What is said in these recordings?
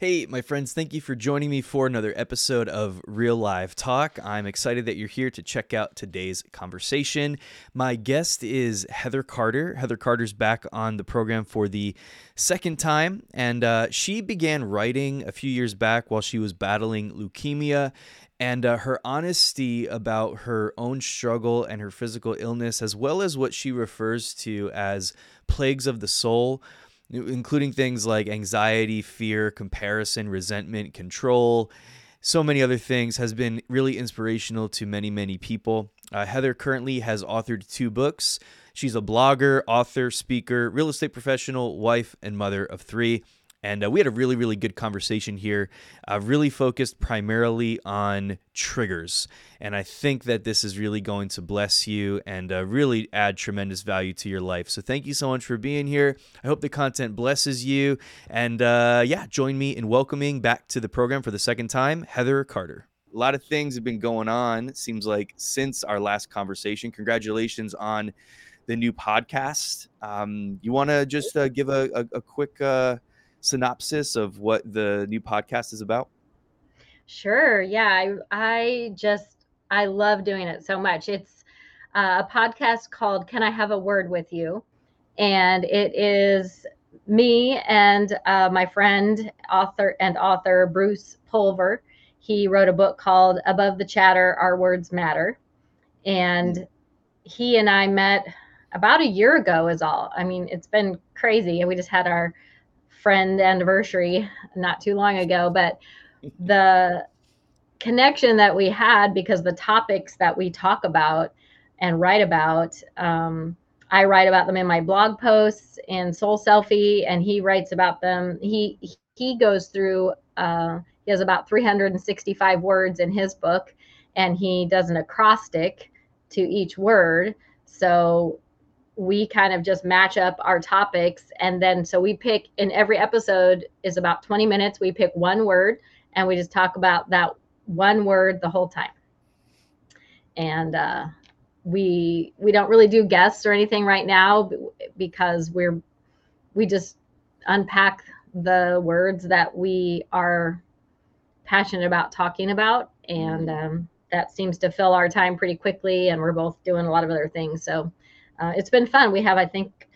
Hey, my friends, thank you for joining me for another episode of Real Live Talk. I'm excited that you're here to check out today's conversation. My guest is Heather Carter. Heather Carter's back on the program for the second time, and uh, she began writing a few years back while she was battling leukemia. And uh, her honesty about her own struggle and her physical illness, as well as what she refers to as plagues of the soul, including things like anxiety, fear, comparison, resentment, control, so many other things, has been really inspirational to many, many people. Uh, Heather currently has authored two books. She's a blogger, author, speaker, real estate professional, wife, and mother of three. And uh, we had a really, really good conversation here, uh, really focused primarily on triggers. And I think that this is really going to bless you and uh, really add tremendous value to your life. So thank you so much for being here. I hope the content blesses you. And uh, yeah, join me in welcoming back to the program for the second time, Heather Carter. A lot of things have been going on, seems like, since our last conversation. Congratulations on the new podcast. Um, you want to just uh, give a, a, a quick uh, synopsis of what the new podcast is about? Sure. Yeah. I, I just, I love doing it so much. It's uh, a podcast called Can I Have a Word with You? And it is me and uh, my friend, author and author Bruce Pulver. He wrote a book called Above the Chatter Our Words Matter. And he and I met about a year ago, is all. I mean, it's been crazy. And we just had our friend anniversary not too long ago, but the connection that we had because the topics that we talk about and write about, um, I write about them in my blog posts and Soul Selfie, and he writes about them. He he goes through. Uh, he has about 365 words in his book, and he does an acrostic to each word. So we kind of just match up our topics. And then so we pick in every episode is about 20 minutes we pick one word and we just talk about that one word the whole time. And uh, we we don't really do guests or anything right now because we're we just unpack the words that we are passionate about talking about. And mm-hmm. um, that seems to fill our time pretty quickly and we're both doing a lot of other things. So uh, it's been fun. We have, I think,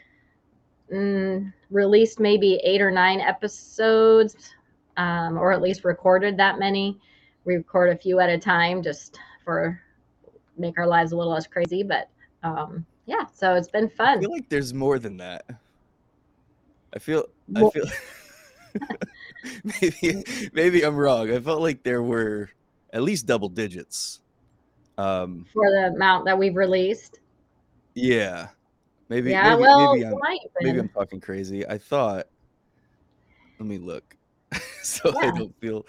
mm, released maybe eight or nine episodes, um, or at least recorded that many. We record a few at a time just for make our lives a little less crazy. But um, yeah, so it's been fun. I feel like there's more than that. I feel. I feel. maybe maybe I'm wrong. I felt like there were at least double digits. Um, for the amount that we've released. Yeah. Maybe yeah, maybe, well, maybe I'm, maybe I'm talking crazy. I thought let me look so yeah. I don't feel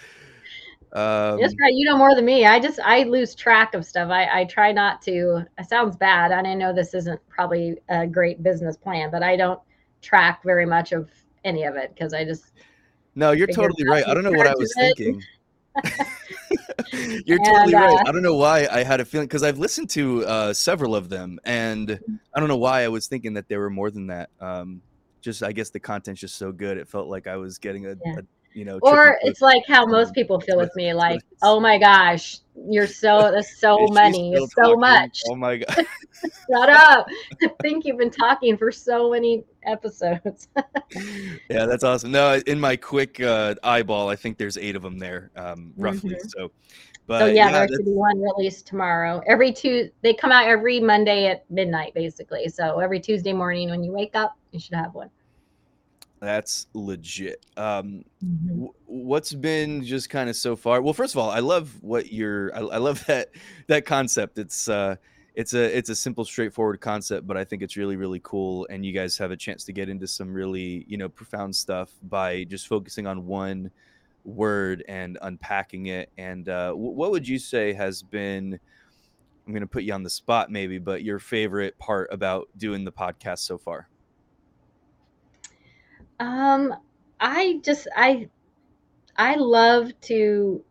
um, That's right. You know more than me. I just I lose track of stuff. I I try not to. It sounds bad, and I know this isn't probably a great business plan, but I don't track very much of any of it because I just. No, you're totally right. I don't know what I was thinking. You're totally and, uh, right. I don't know why I had a feeling because I've listened to uh, several of them, and mm-hmm. I don't know why I was thinking that there were more than that. Um, just I guess the content's just so good. It felt like I was getting a, yeah. a you know or it's like how most people feel with me like oh my gosh you're so there's so many it's so much oh my god shut up i think you've been talking for so many episodes yeah that's awesome no in my quick uh, eyeball i think there's eight of them there um, roughly mm-hmm. so but so yeah, yeah there should be one released tomorrow. Every two, they come out every Monday at midnight, basically. So every Tuesday morning when you wake up, you should have one. That's legit. Um, mm-hmm. w- what's been just kind of so far? Well, first of all, I love what you're. I, I love that that concept. It's uh, it's a it's a simple, straightforward concept, but I think it's really really cool. And you guys have a chance to get into some really you know profound stuff by just focusing on one word and unpacking it. And uh, w- what would you say has been? I'm going to put you on the spot, maybe, but your favorite part about doing the podcast so far. Um, I just I I love to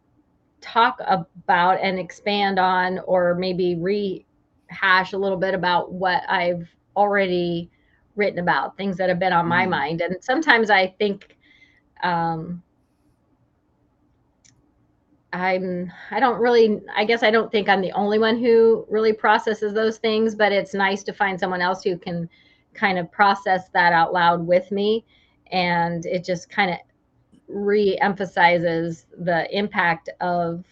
talk about and expand on, or maybe rehash a little bit about what I've already written about, things that have been on my mm-hmm. mind. And sometimes I think um, I'm I don't really I guess I don't think I'm the only one who really processes those things, but it's nice to find someone else who can kind of process that out loud with me and it just kind of re-emphasizes the impact of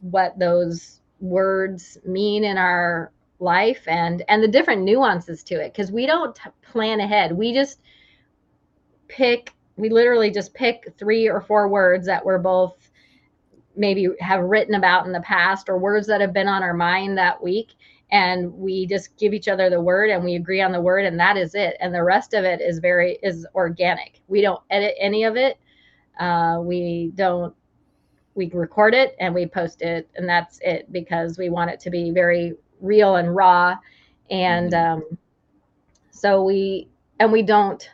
what those words mean in our life and and the different nuances to it because we don't plan ahead. We just pick we literally just pick three or four words that we're both maybe have written about in the past or words that have been on our mind that week and we just give each other the word and we agree on the word and that is it. And the rest of it is very is organic. We don't edit any of it. Uh, we don't we record it and we post it and that's it because we want it to be very real and raw. And mm-hmm. um, so we and we don't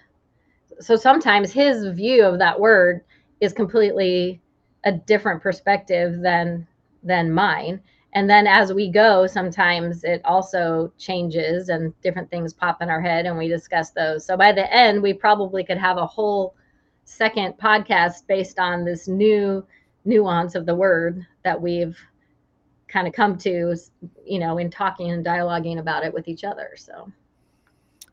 so sometimes his view of that word is completely a different perspective than than mine and then as we go sometimes it also changes and different things pop in our head and we discuss those. So by the end we probably could have a whole second podcast based on this new nuance of the word that we've kind of come to you know in talking and dialoguing about it with each other so.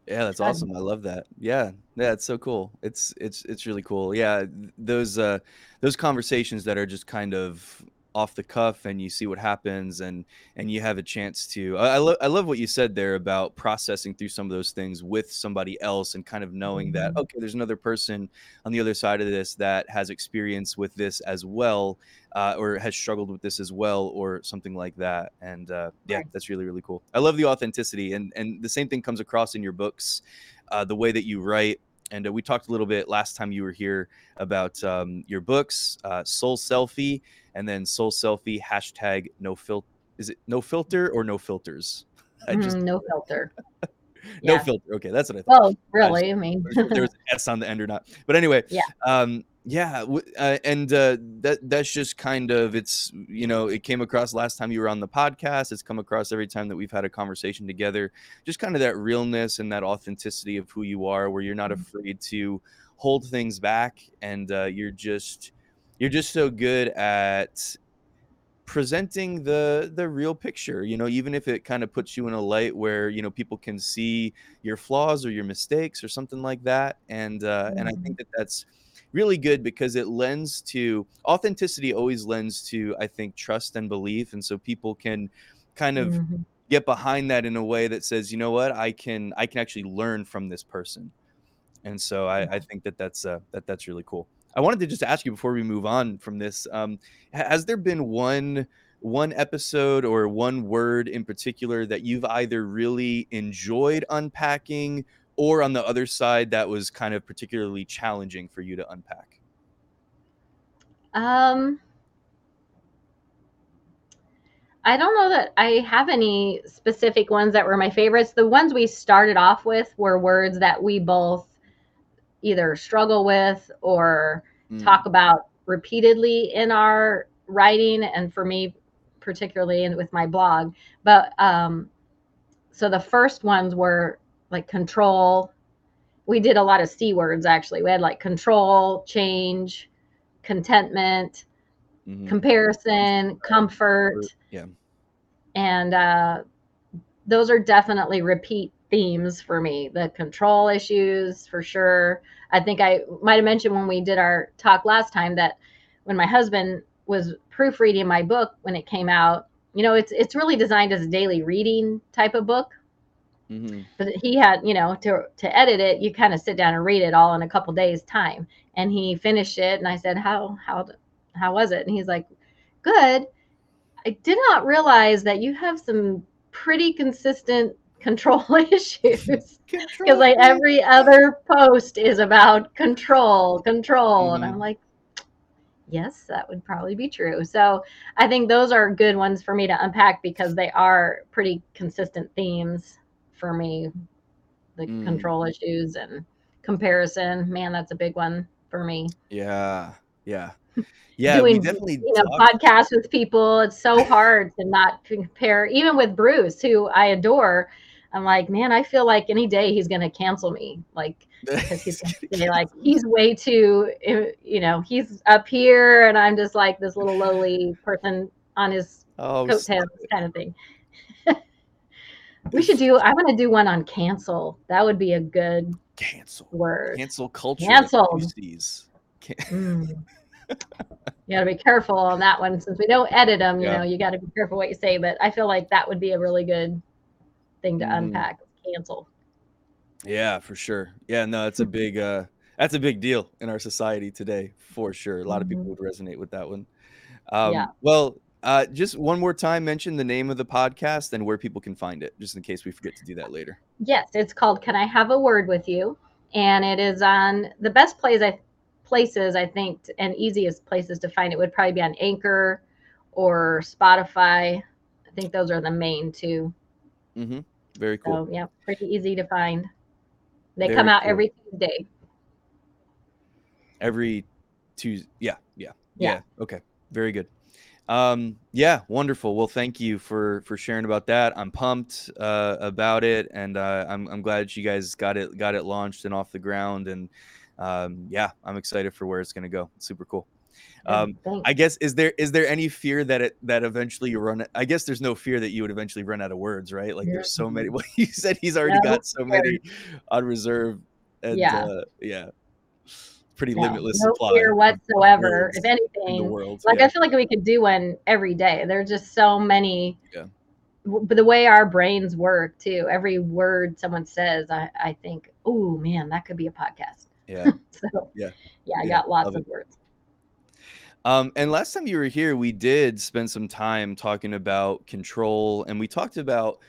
Yeah that's awesome. I love that. Yeah yeah it's so cool. It's it's it's really cool. Yeah those uh those conversations that are just kind of off the cuff and you see what happens and and you have a chance to I, I, lo- I love what you said there about processing through some of those things with somebody else and kind of knowing mm-hmm. that okay there's another person on the other side of this that has experience with this as well uh, or has struggled with this as well or something like that. And uh, yeah that's really really cool. I love the authenticity and and the same thing comes across in your books uh, the way that you write and uh, we talked a little bit last time you were here about um, your books, uh, Soul Selfie, and then Soul Selfie hashtag no filter. Is it no filter or no filters? I just mm, no filter. no yeah. filter. Okay, that's what I thought. Oh, really? I, I mean, there was an S on the end or not. But anyway, yeah. Um, yeah, uh, and uh, that that's just kind of it's you know it came across last time you were on the podcast. It's come across every time that we've had a conversation together. Just kind of that realness and that authenticity of who you are, where you're not mm-hmm. afraid to hold things back, and uh, you're just you're just so good at presenting the the real picture you know even if it kind of puts you in a light where you know people can see your flaws or your mistakes or something like that and uh mm-hmm. and i think mm-hmm. that that's really good because it lends to authenticity always lends to i think trust and belief. And so people can kind of mm-hmm. get behind that in a way that says you know what? I can i can actually learn from this person. And so i, I think that that's uh, that that's really cool. I wanted to just ask you before we move on from this um, has there been one one episode or one word in particular that you've either really enjoyed unpacking or on the other side that was kind of particularly challenging for you to unpack? Um, I don't know that I have any specific ones that were my favorites. The ones we started off with were words that we both either struggle with or mm. talk about repeatedly in our writing, and for me, particularly in, with my blog. But um, so the first ones were like control. We did a lot of C words actually. We had like control, change, contentment, mm-hmm. comparison, comfort. Yeah. And uh, those are definitely repeat themes for me. The control issues, for sure. I think I might have mentioned when we did our talk last time that when my husband was proofreading my book when it came out, you know, it's it's really designed as a daily reading type of book. Mm-hmm. But he had, you know, to to edit it, you kind of sit down and read it all in a couple days time. And he finished it, and I said, "How how how was it?" And he's like, "Good." I did not realize that you have some pretty consistent control issues because like every other post is about control, control, mm-hmm. and I'm like, yes, that would probably be true. So I think those are good ones for me to unpack because they are pretty consistent themes for me the mm. control issues and comparison. Man that's a big one for me. Yeah yeah. Yeah doing definitely you know podcasts with people it's so hard to not compare even with bruce who i adore. I'm like, man, I feel like any day he's gonna cancel me, like because he's say like he's way too, eh, you know, he's up here and I'm just like this little lowly person on his oh, coattails kind of thing. We should do. I want to do one on cancel. That would be a good cancel word. cancel culture. Cancel. Can- Mm. you got to be careful on that one since we don't edit them. You Yeah. know, you got to be careful what you say. But I feel like that would be a really good thing to Mhm. unpack. Cancel. Yeah, for sure. Yeah, no, it's a big uh that's a big deal in our society today, for sure. A lot of people Mhm. would resonate with that one. Um Yeah. well, uh just one more time mention the name of the podcast and where people can find it, just in case we forget to do that later. Yes, it's called "Can I Have a Word with You," and it is on the best plays I places I think and easiest places to find it would probably be on Anchor or Spotify. I think those are the main two. Mm-hmm. Very cool. So yeah, pretty easy to find. They Very come out cool. every Tuesday. Every Tuesday. Yeah, yeah, Yeah. yeah. Okay. Very good. Um, yeah, wonderful. Well, thank you for for sharing about that. I'm pumped uh, about it, and uh, I'm I'm glad you guys got it got it launched and off the ground. And um, yeah, I'm excited for where it's gonna go. It's super cool. Um, I guess is there is there any fear that it that eventually you run? I guess there's no fear that you would eventually run out of words, right? Like there's so many. Well, you said he's already No got so many on reserve, and Yeah. uh, yeah, pretty No, limitless no supply fear whatsoever. If anything, world. like yeah. I feel like we could do one every day. There's just so many. Yeah. But the way our brains work too, every word someone says, I, I think, oh man, that could be a podcast. yeah. So Yeah. yeah, I Yeah, got lots of words. Um, and last time you were here, we did spend some time talking about control, and we talked about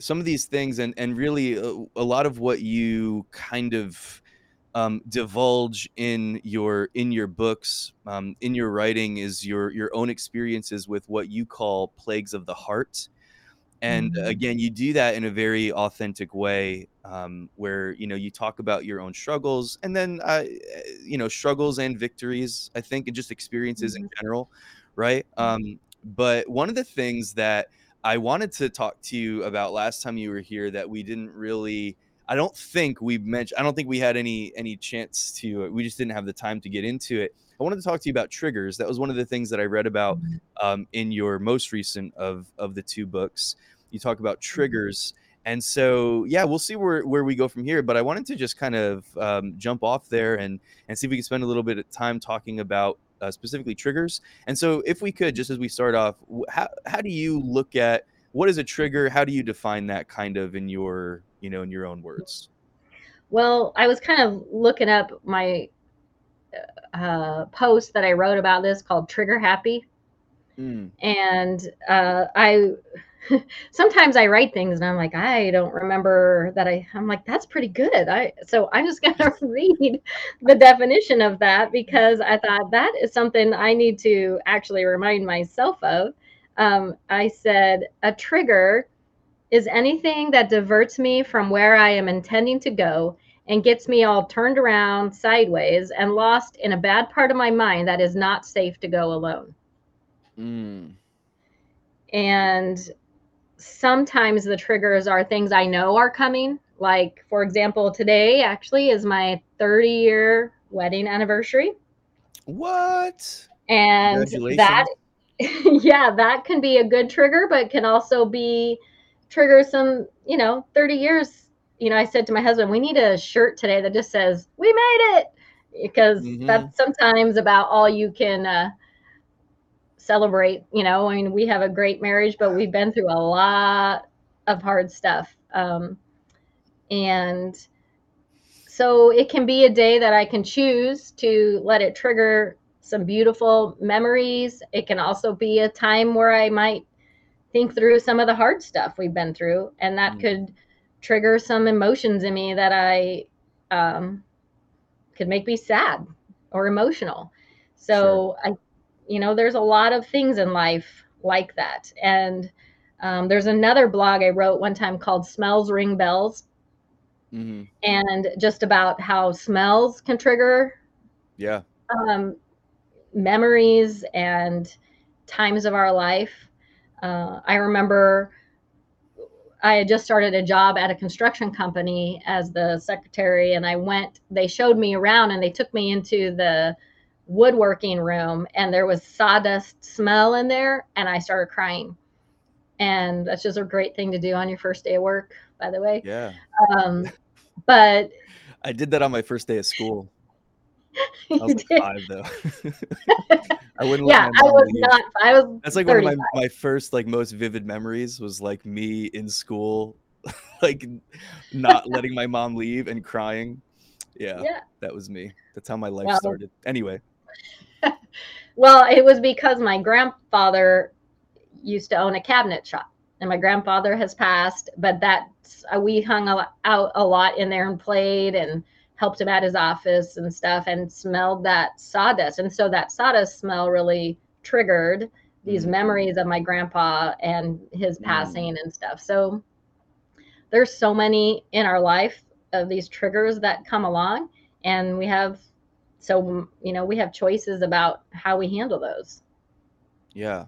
some of these things, and and really a, a lot of what you kind of um, divulge in your in your books, um, in your writing, is your your own experiences with what you call plagues of the heart. And Mhm. again, you do that in a very authentic way, um, where you know you talk about your own struggles, and then uh, you know struggles and victories. I think, and just experiences in general, right? Um, but one of the things that I wanted to talk to you about last time you were here that we didn't really, I don't think we mentioned, I don't think we had any any chance to. We just didn't have the time to get into it. I wanted to talk to you about triggers. That was one of the things that I read about Mhm. um, in your most recent of of the two books. You talk about triggers, and so yeah, we'll see where where we go from here. But I wanted to just kind of um, jump off there and and see if we could spend a little bit of time talking about uh, specifically triggers. And so, if we could, just as we start off, how how do you look at what is a trigger? How do you define that kind of in your you know in your own words? Well, I was kind of looking up my uh, post that I wrote about this called Trigger Happy. Mm, and uh, I sometimes I write things and I'm like I don't remember that I I'm like that's pretty good I so I'm just gonna read the definition of that because I thought that is something I need to actually remind myself of. Um, I said a trigger is anything that diverts me from where I am intending to go and gets me all turned around sideways and lost in a bad part of my mind that is not safe to go alone mm, and sometimes the triggers are things I know are coming. Like, for example, today actually is my 30 year wedding anniversary. what? And that, yeah, that can be a good trigger, but can also be trigger some, you know, 30 years. You know, I said to my husband, we need a shirt today that just says, we made it. Because Mhm. that's sometimes about all you can uh, celebrate. You know, I mean, we have a great marriage, but we've been through a lot of hard stuff. Um, and so it can be a day that I can choose to let it trigger some beautiful memories. It can also be a time where I might think through some of the hard stuff we've been through, and that Mm. could trigger some emotions in me that I um, could make me sad or emotional. So I, you know, there's a lot of things in life like that. And um, there's another blog I wrote one time called "Smells Ring Bells," hmm and just about how smells can trigger Yeah. um, memories and times of our life. Uh, I remember I had just started a job at a construction company as the secretary, and I went. They showed me around, and they took me into the woodworking room, and there was sawdust smell in there, and I started crying. And that's just a great thing to do on your first day of work, by the way. Yeah. Um, but I did that on my first day of school. I was like five though. I wouldn't let yeah, my I was leave. not. I was. That's like one of my, my first like most vivid memories was like me in school, like not letting my mom leave and crying. Yeah, Yeah. that was me. That's how my life Well- started. Anyway, Well, it was because my grandfather used to own a cabinet shop, and my grandfather has passed. But that's uh, we hung a, out a lot in there and played and helped him at his office and stuff, and smelled that sawdust. And so that sawdust smell really triggered these Mhm. memories of my grandpa and his Mm. passing and stuff. So there's so many in our life of these triggers that come along, and we have so you know we have choices about how we handle those yeah.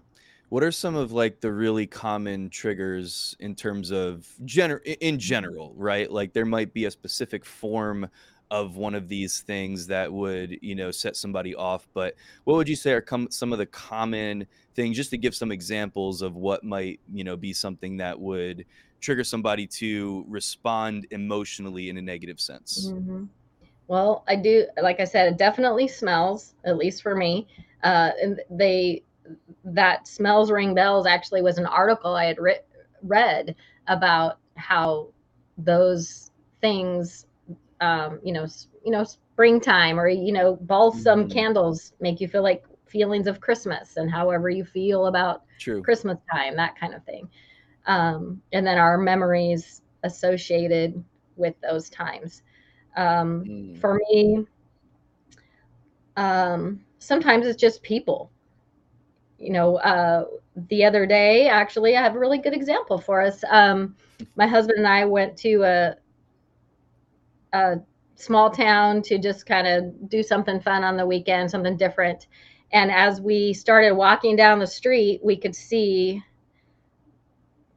What are some of like the really common triggers in terms of gener in general, right? Like there might be a specific form of one of these things that would, you know, set somebody off, but what would you say are com- some of the common things just to give some examples of what might, you know, be something that would trigger somebody to respond emotionally in a negative sense? Mhm. well i do like i said it definitely smells at least for me uh, and they that smells ring bells actually was an article i had writ- read about how those things um, you know you know springtime or you know balsam Mhm. candles make you feel like feelings of christmas and however you feel about True. Christmas time, that kind of thing. Um, and then our memories associated with those times. Um, Mm. for me, um, sometimes it's just people. You know, uh, the other day, actually, I have a really good example for us. Um, my husband and I went to a, a small town to just kind of do something fun on the weekend, something different. And as we started walking down the street, we could see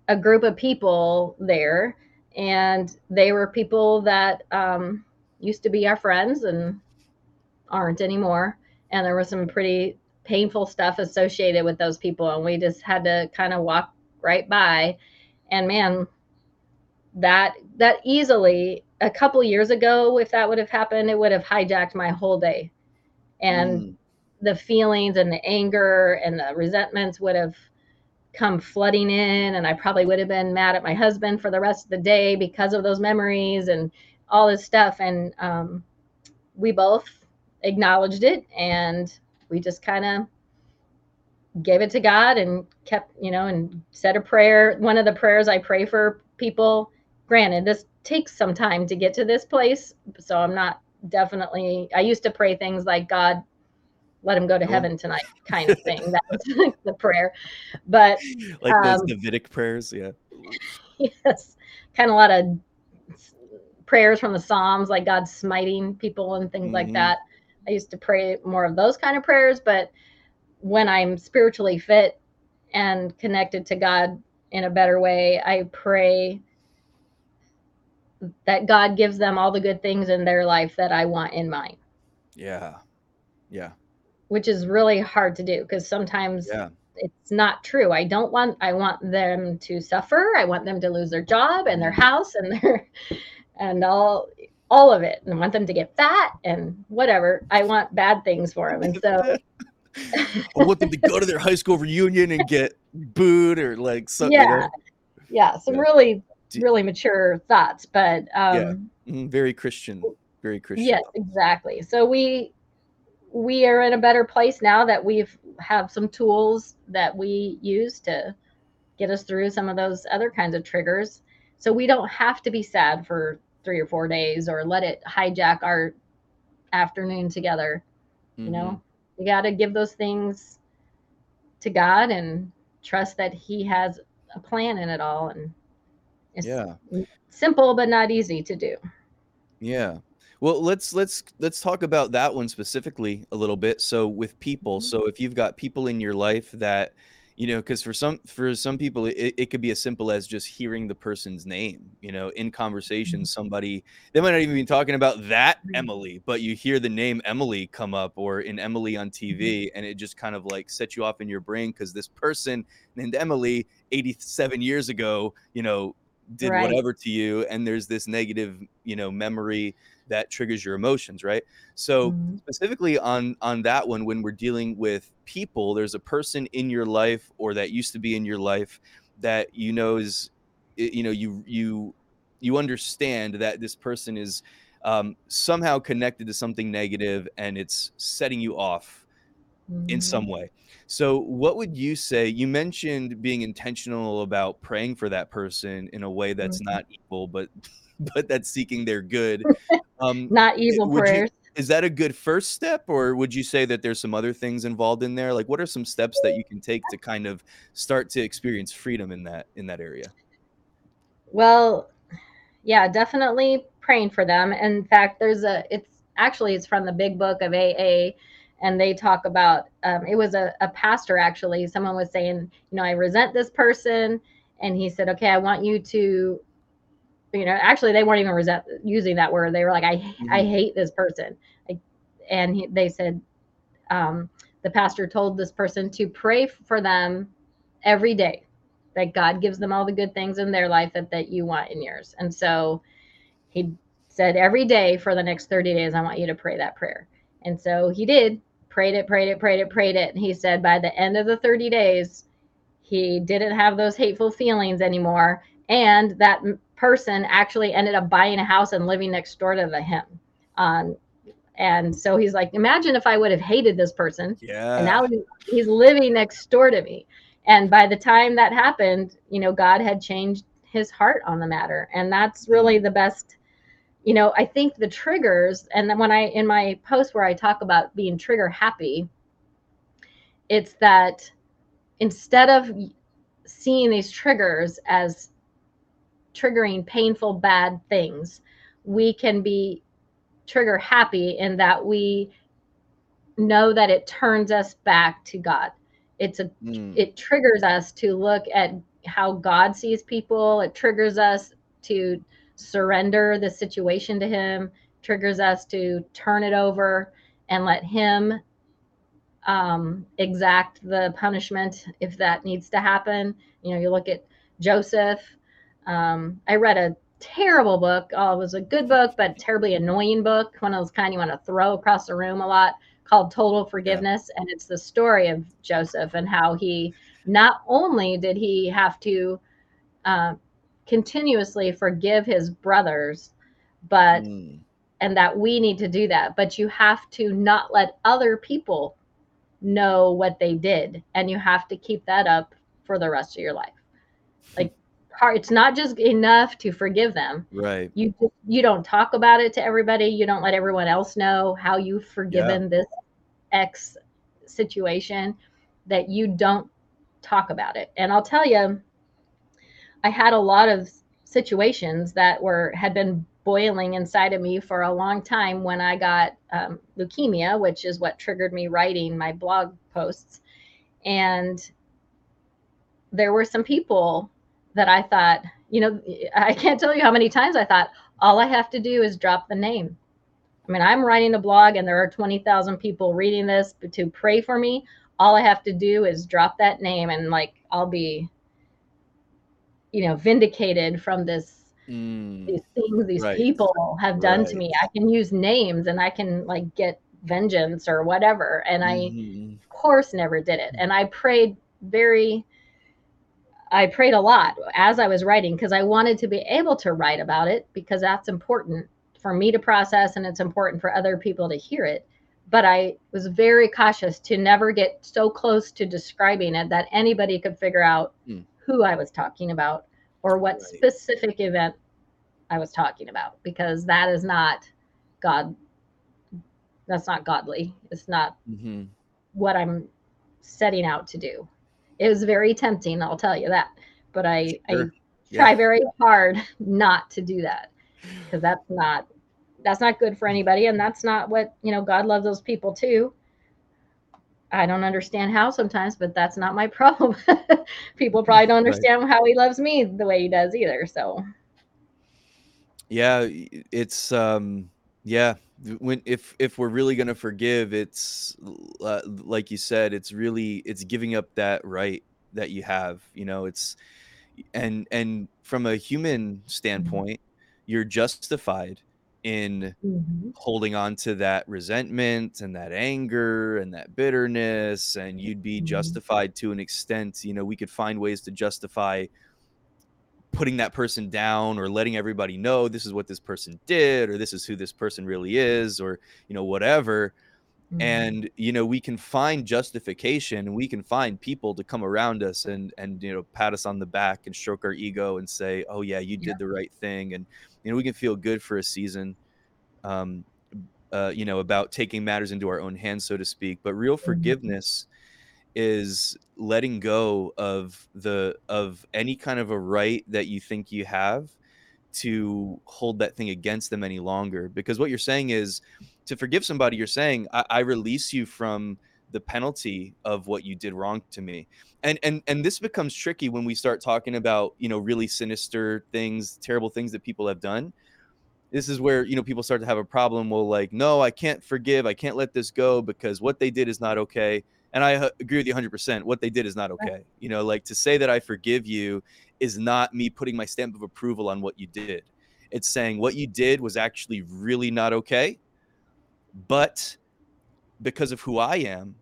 a group of people there, and they were people that um, used to be our friends and aren't anymore. And there was some pretty painful stuff associated with those people, and we just had to kind of walk right by. And man, that that easily a couple years ago, if that would have happened, it would have hijacked my whole day. And Mm. the feelings and the anger and the resentments would have come flooding in and i probably would have been mad at my husband for the rest of the day because of those memories and all this stuff and um, we both acknowledged it and we just kind of gave it to god and kept you know and said a prayer one of the prayers i pray for people granted this takes some time to get to this place so i'm not definitely i used to pray things like god let him go to heaven tonight kind of thing. That was the prayer. But Like those um, Davidic prayers, yeah. yes. Kind of a lot of prayers from the psalms like god smiting people and things like Mhm. that. I used to pray more of those kind of prayers but when i'm spiritually fit and connected to god in a better way i pray that god gives them all the good things in their life that i want in mine Yeah. Yeah. which is really hard to do because sometimes Yeah. it's not true. I don't want I want them to suffer. I want them to lose their job and their mm-hmm. house and their and all all of it. And I want them to get fat and whatever. I want bad things for them. And so I want them to go to their high school reunion and get booed or like something. yeah. Yeah, some Yeah. really really mature thoughts, but um Yeah. Mhm, Very Christian. Very Christian. Yes, exactly. So we we are in a better place now that we've have some tools that we use to get us through some of those other kinds of triggers. So we don't have to be sad for three or four days or let it hijack our afternoon together. You Mhm. know, we got to give those things to God and trust that He has a plan in it all. And it's Yeah. simple but not easy to do. Yeah. Well, let's let's let's talk about that one specifically a little bit. So with people, Mhm. so if you've got people in your life that you know because for some for some people it, it could be as simple as just hearing the person's name you know in conversation Mhm. somebody they might not even be talking about that emily but you hear the name emily come up or in emily on tv and it just kind of like sets you off in your brain because this person named emily 87 years ago you know did Right. whatever to you and there's this negative you know memory that triggers your emotions right so Mhm. specifically on on that one when we're dealing with people there's a person in your life or that used to be in your life that you know is you know you you you understand that this person is um, somehow connected to something negative and it's setting you off in some Mhm. way. So, what would you say? You mentioned being intentional about praying for that person in a way that's Mhm. not evil, but but that's seeking their good. Um, Not evil would you is that a good first step, or would you say that there's some other things involved in there? Like, what are some steps that you can take to kind of start to experience freedom in that in that area? Well, yeah, definitely praying for them. In fact, there's a it's actually it's from the big book of AA and they talk about um, it was a, a pastor actually. Someone was saying you know i resent this person and he said okay i want you to you know actually they weren't even resent using that word. They were like i i Mhm. hate this person. Like, and he, they said um, the pastor told this person to pray for them every day that god gives them all the good things in their life that, that you want in yours. And so he said every day for the next 30 days i want you to pray that prayer. And so he did prayed it prayed it prayed it prayed it. And he said by the end of the 30 days he didn't have those hateful feelings anymore. And that person actually ended up buying a house and living next door to the him. Um, and so he's like imagine if i would have hated this person. And Yeah. now he's living next door to me. And by the time that happened you know god had changed his heart on the matter. And that's really the best you know i think the triggers and then when i in my post where i talk about being trigger happy it's that instead of seeing these triggers as triggering painful bad things we can be trigger happy in that we know that it turns us back to god it's a Mm. it triggers us to look at how God sees people. It triggers us to surrender the situation to Him, triggers us to turn it over and let Him um, exact the punishment if that needs to happen. You know, you look at Joseph. Um, I read a terrible book. Oh, it was a good book, but terribly annoying book. One of those kind you want to throw across the room a lot called Total Forgiveness. And it's the story of Joseph and how he not only did he have to uh, continuously forgive his brothers, but Mm. and that we need to do that. But you have to not let other people know what they did, and you have to keep that up for the rest of your life. Like, it's not just enough to forgive them. Right. You you don't talk about it to everybody. You don't let everyone else know how you've forgiven this X situation. That you don't talk about it. And I'll tell you, I had a lot of situations that were had been boiling inside of me for a long time when I got um, leukemia, which is what triggered me writing my blog posts. And there were some people that I thought, you know, I can't tell you how many times I thought, all I have to do is drop the name. I mean, I'm writing a blog and there are 20,000 people reading this to pray for me. All I have to do is drop that name and like I'll be, you know, vindicated from this Mm. these things these Right. people have done to me. I can use names and I can like get vengeance or whatever. And I, Mhm. of course, never did it. And I prayed very, I prayed a lot as I was writing because I wanted to be able to write about it because that's important for me to process and it's important for other people to hear it. But I was very cautious to never get so close to describing it that anybody could figure out Hmm. Who I was talking about or what Right. specific event I was talking about because that is not God. That's not godly. It's not Mhm. what I'm setting out to do. It was very tempting, I'll tell you that. But I, I Sure. try very hard not to do that because that's not that's not good for anybody and that's not what you know god loves those people too I don't understand how sometimes, but that's not my problem. People probably don't understand right. how he loves me the way he does either. So, yeah, it's um, yeah. When if if we're really gonna forgive, it's uh, like you said, it's really it's giving up that right that you have. You know, it's and and from a human standpoint, you're justified in mm-hmm. holding on to that resentment and that anger and that bitterness and you'd be mm-hmm. justified to an extent you know we could find ways to justify putting that person down or letting everybody know this is what this person did or this is who this person really is or you know whatever mm-hmm. and you know we can find justification and we can find people to come around us and and you know pat us on the back and stroke our ego and say oh yeah you did yeah. the right thing and you know we can feel good for a season um uh, you know about taking matters into our own hands so to speak but real mm-hmm. forgiveness is letting go of the of any kind of a right that you think you have to hold that thing against them any longer because what you're saying is to forgive somebody you're saying I, I release you from the penalty of what you did wrong to me. And and and this becomes tricky when we start talking about you know really sinister things terrible things that people have done. This is where you know people start to have a problem well like no i can't forgive i can't let this go because what they did is not okay. And i uh, agree with you 100% what they did is not okay. You know like to say that i forgive you is not me putting my stamp of approval on what you did. It's saying what you did was actually really not okay but because of who i am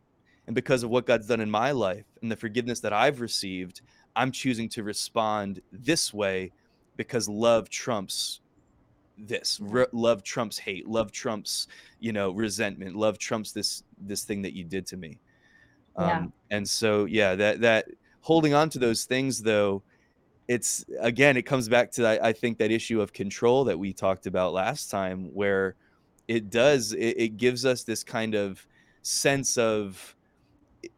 and because of what God's done in my life and the forgiveness that I've received, I'm choosing to respond this way because love trumps this. Re- love trumps hate. Love trumps you know resentment. Love trumps this this thing that you did to me. Yeah. um and so yeah that that holding on to those things though it's again it comes back to I, I think that issue of control that we talked about last time where it does it, it gives us this kind of sense of uh,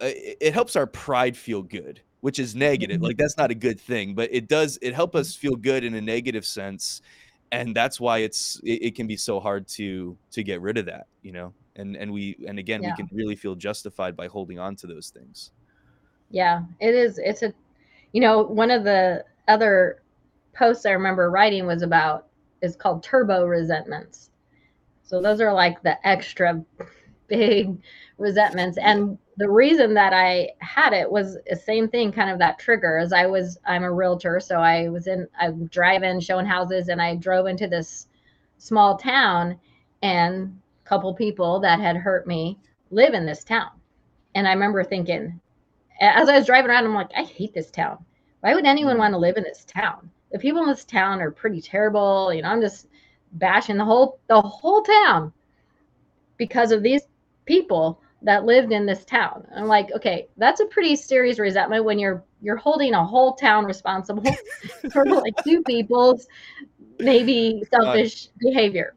it helps our pride feel good which is negative mm-hmm. like that's not a good thing but it does it help us feel good in a negative sense and that's why it's it, it can be so hard to to get rid of that you know and and we and again yeah. we can really feel justified by holding on to those things yeah it is it's a you know one of the other posts i remember writing was about is called turbo resentments so those are like the extra big resentments and the reason that I had it was the same thing, kind of that trigger. As I was, I'm a realtor, so I was in, I'm driving, showing houses, and I drove into this small town, and a couple people that had hurt me live in this town. And I remember thinking, as I was driving around, I'm like, I hate this town. Why would anyone mm. want to live in this town? The people in this town are pretty terrible. You know, I'm just bashing the whole the whole town because of these people that lived in this town. I'm like, okay, that's a pretty serious resentment when you're you're holding a whole town responsible for like two people's maybe selfish behavior.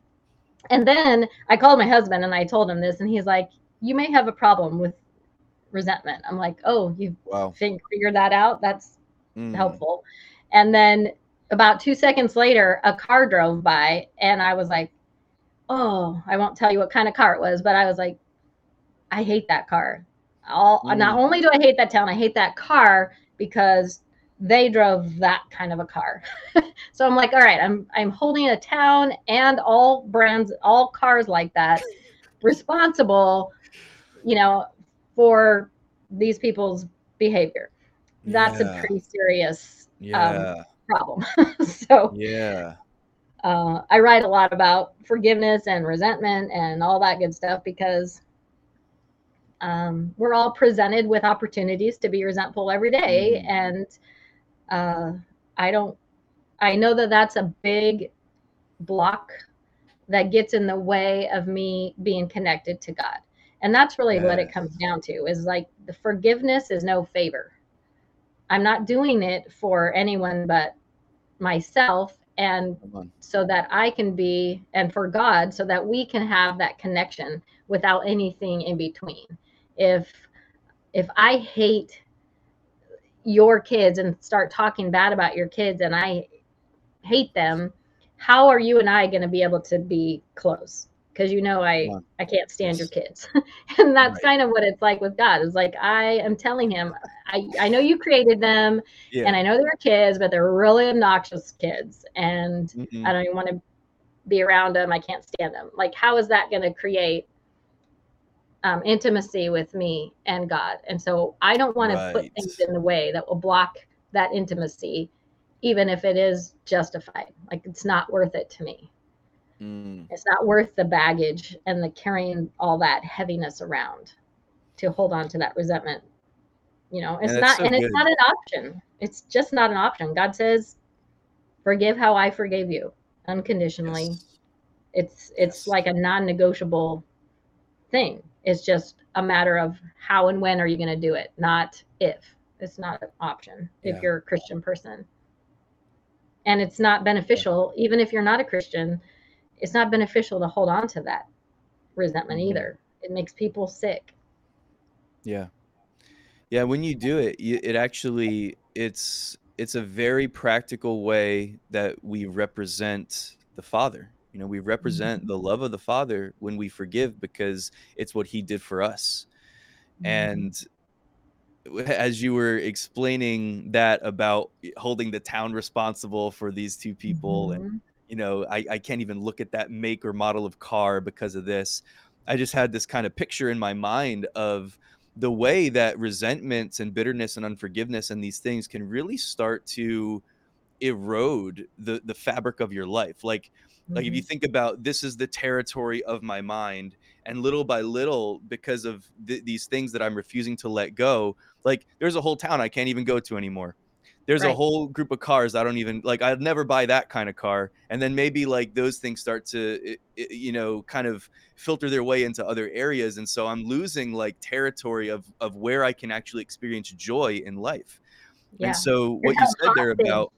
And then I called my husband and I told him this, and he's like, "You may have a problem with resentment." I'm like, "Oh, you wow. figured that out? That's mm. helpful." And then about two seconds later, a car drove by, and I was like, "Oh, I won't tell you what kind of car it was, but I was like, I hate that car. All mm. not only do I hate that town, I hate that car because they drove that kind of a car. so I'm like, all right, I'm I'm holding a town and all brands, all cars like that responsible, you know, for these people's behavior. That's yeah. a pretty serious um, yeah. um, problem. so yeah. Uh, I write a lot about forgiveness and resentment and all that good stuff because um, we're all presented with opportunities to be resentful every day, mm-hmm. and uh, I don't. I know that that's a big block that gets in the way of me being connected to God. And that's really yes. what it comes down to is like the forgiveness is no favor. I'm not doing it for anyone but myself and so that I can be and for God so that we can have that connection without anything in between if if I hate your kids and start talking bad about your kids and I hate them, how are you and I going to be able to be close? Because you know I yeah. I can't stand your kids. and that's right. kind of what it's like with God. It's like I am telling him, I, I know you created them yeah. and I know they're kids, but they're really obnoxious kids. And mm-hmm. I don't even want to be around them. I can't stand them. Like, how is that going to create um, intimacy with me and God? And so I don't want right. to put things in the way that will block that intimacy, even if it is justified. Like, it's not worth it to me. Mm. It's not worth the baggage and the carrying all that heaviness around to hold on to that resentment. You know, it's not, so and good. it's not an option. It's just not an option. God says, "Forgive how I forgave you, unconditionally." Yes. It's it's yes. like a non-negotiable thing. It's just a matter of how and when are you going to do it, not if. It's not an option yeah. if you're a Christian person. And it's not beneficial, even if you're not a Christian it's not beneficial to hold on to that resentment mm-hmm. either. It makes people sick. Yeah. Yeah, when you do it, it actually it's it's a very practical way that we represent the Father. You know, we represent mm-hmm. the love of the Father when we forgive because it's what he did for us. Mm-hmm. And as you were explaining that about holding the town responsible for these two people mm-hmm. and you know, I, I can't even look at that make or model of car because of this. I just had this kind of picture in my mind of the way that resentments and bitterness and unforgiveness and these things can really start to erode the the fabric of your life. Like mm-hmm. like if you mm-hmm. think about this is the territory of my mind and little by little because of th- these things that I'm refusing to let go, like there's a whole town I can't even go to anymore there's right. a whole group of cars I don't even like. I'd never buy that kind of car, and then maybe like those things start to, you know, kind of filter their way into other areas, and so I'm losing like territory of of where I can actually experience joy in life. Yeah. And so what you said hostage. there about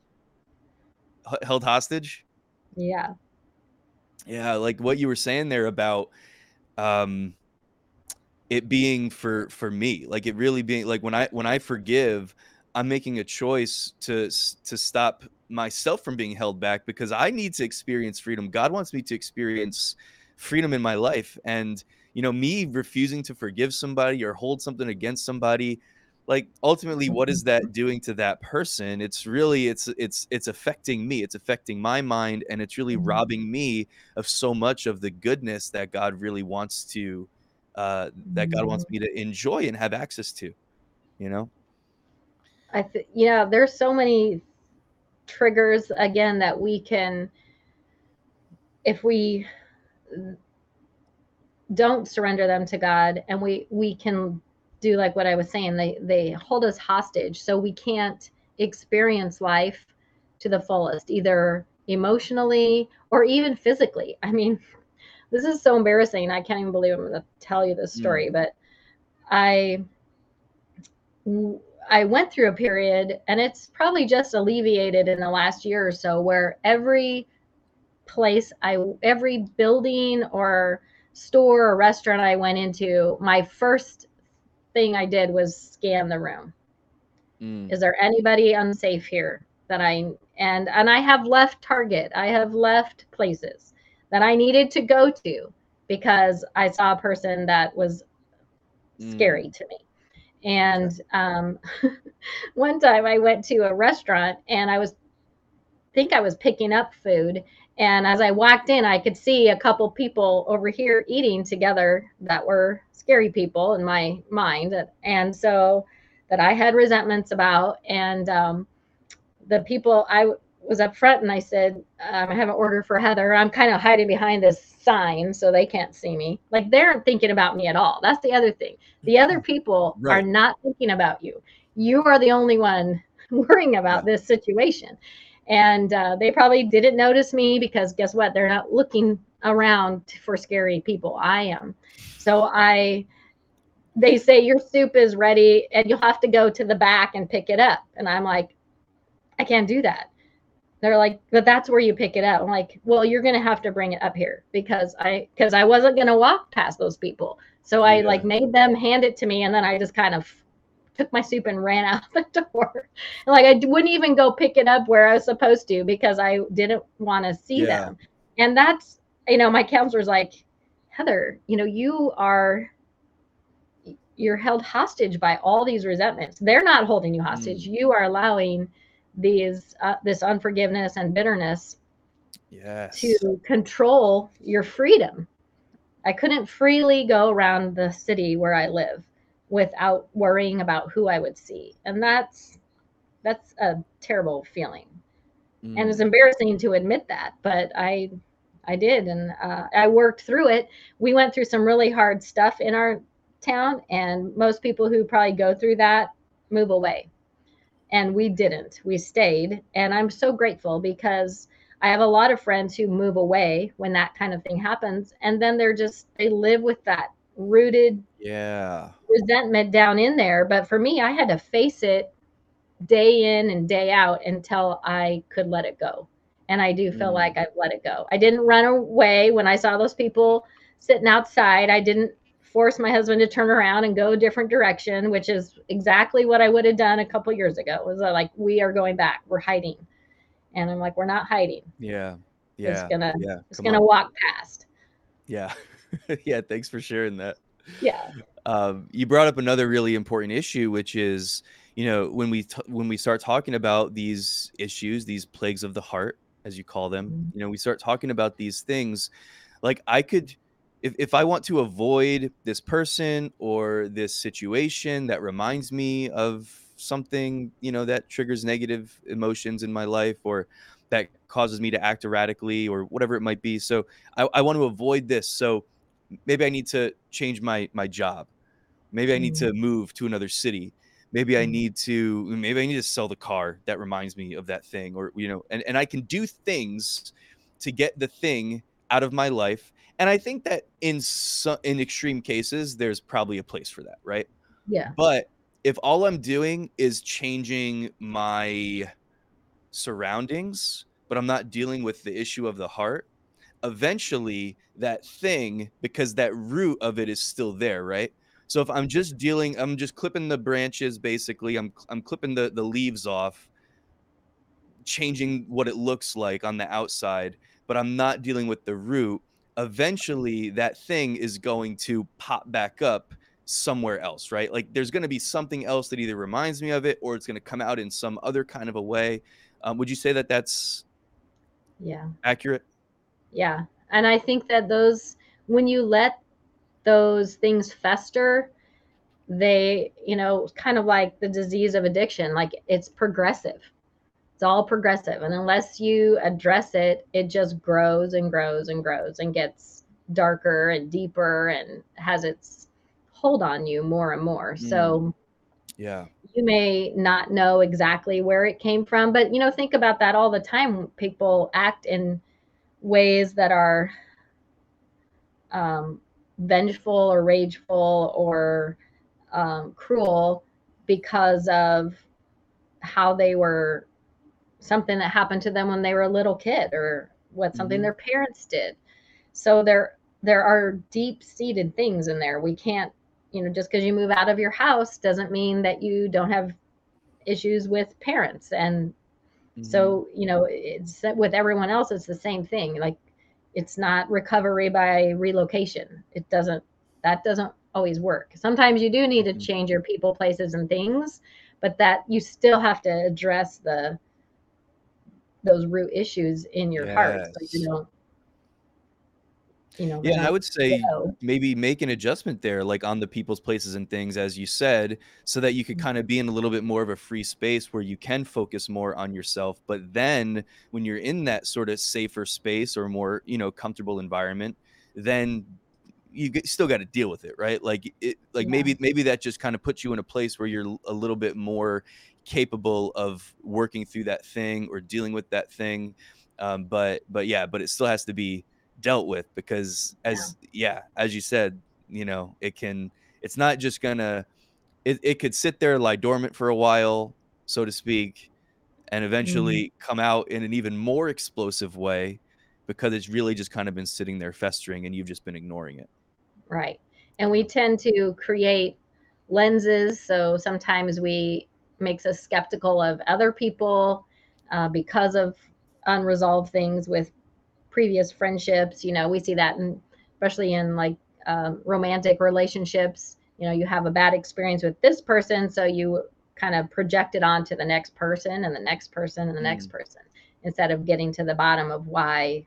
held hostage. Yeah. Yeah, like what you were saying there about um it being for for me like it really being like when i when i forgive I'm making a choice to to stop myself from being held back because I need to experience freedom. God wants me to experience freedom in my life and you know me refusing to forgive somebody or hold something against somebody like ultimately what is that doing to that person it's really it's it's it's affecting me it's affecting my mind and it's really mm-hmm. robbing me of so much of the goodness that god really wants to uh that god wants mm-hmm. me to enjoy and have access to you know I think yeah, there's so many triggers again that we can if we don't surrender them to God and we we can do like what I was saying they they hold us hostage so we can't experience life to the fullest either emotionally or even physically. I mean, this is so embarrassing. I can't even believe I'm going to tell you this story, mm. but I I went through a period, and it's probably just alleviated in the last year or so, where every place I, every building or store or restaurant I went into, my first thing I did was scan the room. Mm. Is there anybody unsafe here that I and and I have left Target. I have left places that I needed to go to because I saw a person that was mm. scary to me. And um, one time I went to a restaurant and I was think I was picking up food. And as I walked in, I could see a couple people over here eating together that were scary people in my mind. And so that I had resentments about. And um, the people I was up front and I said, um, I have an order for Heather. I'm kind of hiding behind this sign so they can't see me. Like they aren't thinking about me at all. That's the other thing. The other people right. are not thinking about you. You are the only one worrying about this situation. And uh, they probably didn't notice me because guess what? They're not looking around for scary people. I am. So I, they say your soup is ready and you'll have to go to the back and pick it up. And I'm like, I can't do that they're like but that's where you pick it up i'm like well you're gonna have to bring it up here because i because i wasn't gonna walk past those people so i yeah. like made them hand it to me and then i just kind of took my soup and ran out the door and like i wouldn't even go pick it up where i was supposed to because i didn't want to see yeah. them and that's you know my counselor's like Heather, you know, you are you're held hostage by all these resentments. They're not holding you hostage. Mm. You are allowing these uh, this unforgiveness and bitterness yes. to control your freedom. I couldn't freely go around the city where I live without worrying about who I would see. And that's that's a terrible feeling. Mm. And it's embarrassing to admit that, but I I did and uh, I worked through it. We went through some really hard stuff in our town and most people who probably go through that move away. And we didn't. We stayed and I'm so grateful because I have a lot of friends who move away when that kind of thing happens and then they're just they live with that rooted yeah resentment down in there but for me I had to face it day in and day out until I could let it go and I do feel mm. like I've let it go. I didn't run away when I saw those people sitting outside. I didn't force my husband to turn around and go a different direction, which is exactly what I would have done a couple years ago. It was like we are going back. We're hiding. And I'm like, we're not hiding. Yeah. Yeah. It's gonna yeah. it's Come gonna on. walk past. Yeah. yeah, thanks for sharing that. Yeah. Um, you brought up another really important issue, which is, you know, when we t- when we start talking about these issues, these plagues of the heart, as you call them, mm-hmm. you know, we start talking about these things. Like I could, if if I want to avoid this person or this situation that reminds me of something, you know, that triggers negative emotions in my life or that causes me to act erratically or whatever it might be. So I, I want to avoid this. So maybe I need to change my my job. Maybe I need mm. to move to another city. Maybe I mm. need to maybe I need to sell the car that reminds me of that thing or you know and and I can do things to get the thing out of my life. And I think that in some in extreme cases there's probably a place for that, right? Yeah. But if all I'm doing is changing my surroundings, but I'm not dealing with the issue of the heart, eventually that thing, because that root of it is still there, right? So if I'm just dealing, I'm just clipping the branches basically, I'm I'm clipping the, the leaves off, changing what it looks like on the outside, but I'm not dealing with the root, eventually that thing is going to pop back up somewhere else, right? Like there's going to be something else that either reminds me of it or it's going to come out in some other kind of a way. Um, would you say that that's yeah accurate? Yeah, and I think that those when you let those things fester, they you know kind of like the disease of addiction, like it's progressive. It's all progressive, and unless you address it, it just grows and grows and grows and gets darker and deeper and has its hold on you more and more. Mm. So yeah. You may not know exactly where it came from, but you know, think about that all the time. People act in ways that are um, vengeful or rageful or um, cruel because of how they were something that happened to them when they were a little kid or what something mm-hmm. their parents did. So there there are deep seated things in there. We can't you know just because you move out of your house doesn't mean that you don't have issues with parents and mm-hmm. so you know it's with everyone else it's the same thing like it's not recovery by relocation it doesn't that doesn't always work sometimes you do need to mm-hmm. change your people places and things but that you still have to address the those root issues in your yes. heart so you don't you know yeah i would say maybe make an adjustment there like on the people's places and things as you said so that you could mm-hmm. kind of be in a little bit more of a free space where you can focus more on yourself but then when you're in that sort of safer space or more you know comfortable environment then you still got to deal with it right like it like yeah. maybe maybe that just kind of puts you in a place where you're a little bit more capable of working through that thing or dealing with that thing um, but but yeah but it still has to be dealt with because as yeah. yeah as you said you know it can it's not just gonna it, it could sit there lie dormant for a while so to speak and eventually mm-hmm. come out in an even more explosive way because it's really just kind of been sitting there festering and you've just been ignoring it right and we tend to create lenses so sometimes we makes us skeptical of other people uh, because of unresolved things with previous friendships. You know, we see that in especially in like um, romantic relationships. You know, you have a bad experience with this person, so you kind of project it onto the next person and the next person and the mm. next person instead of getting to the bottom of why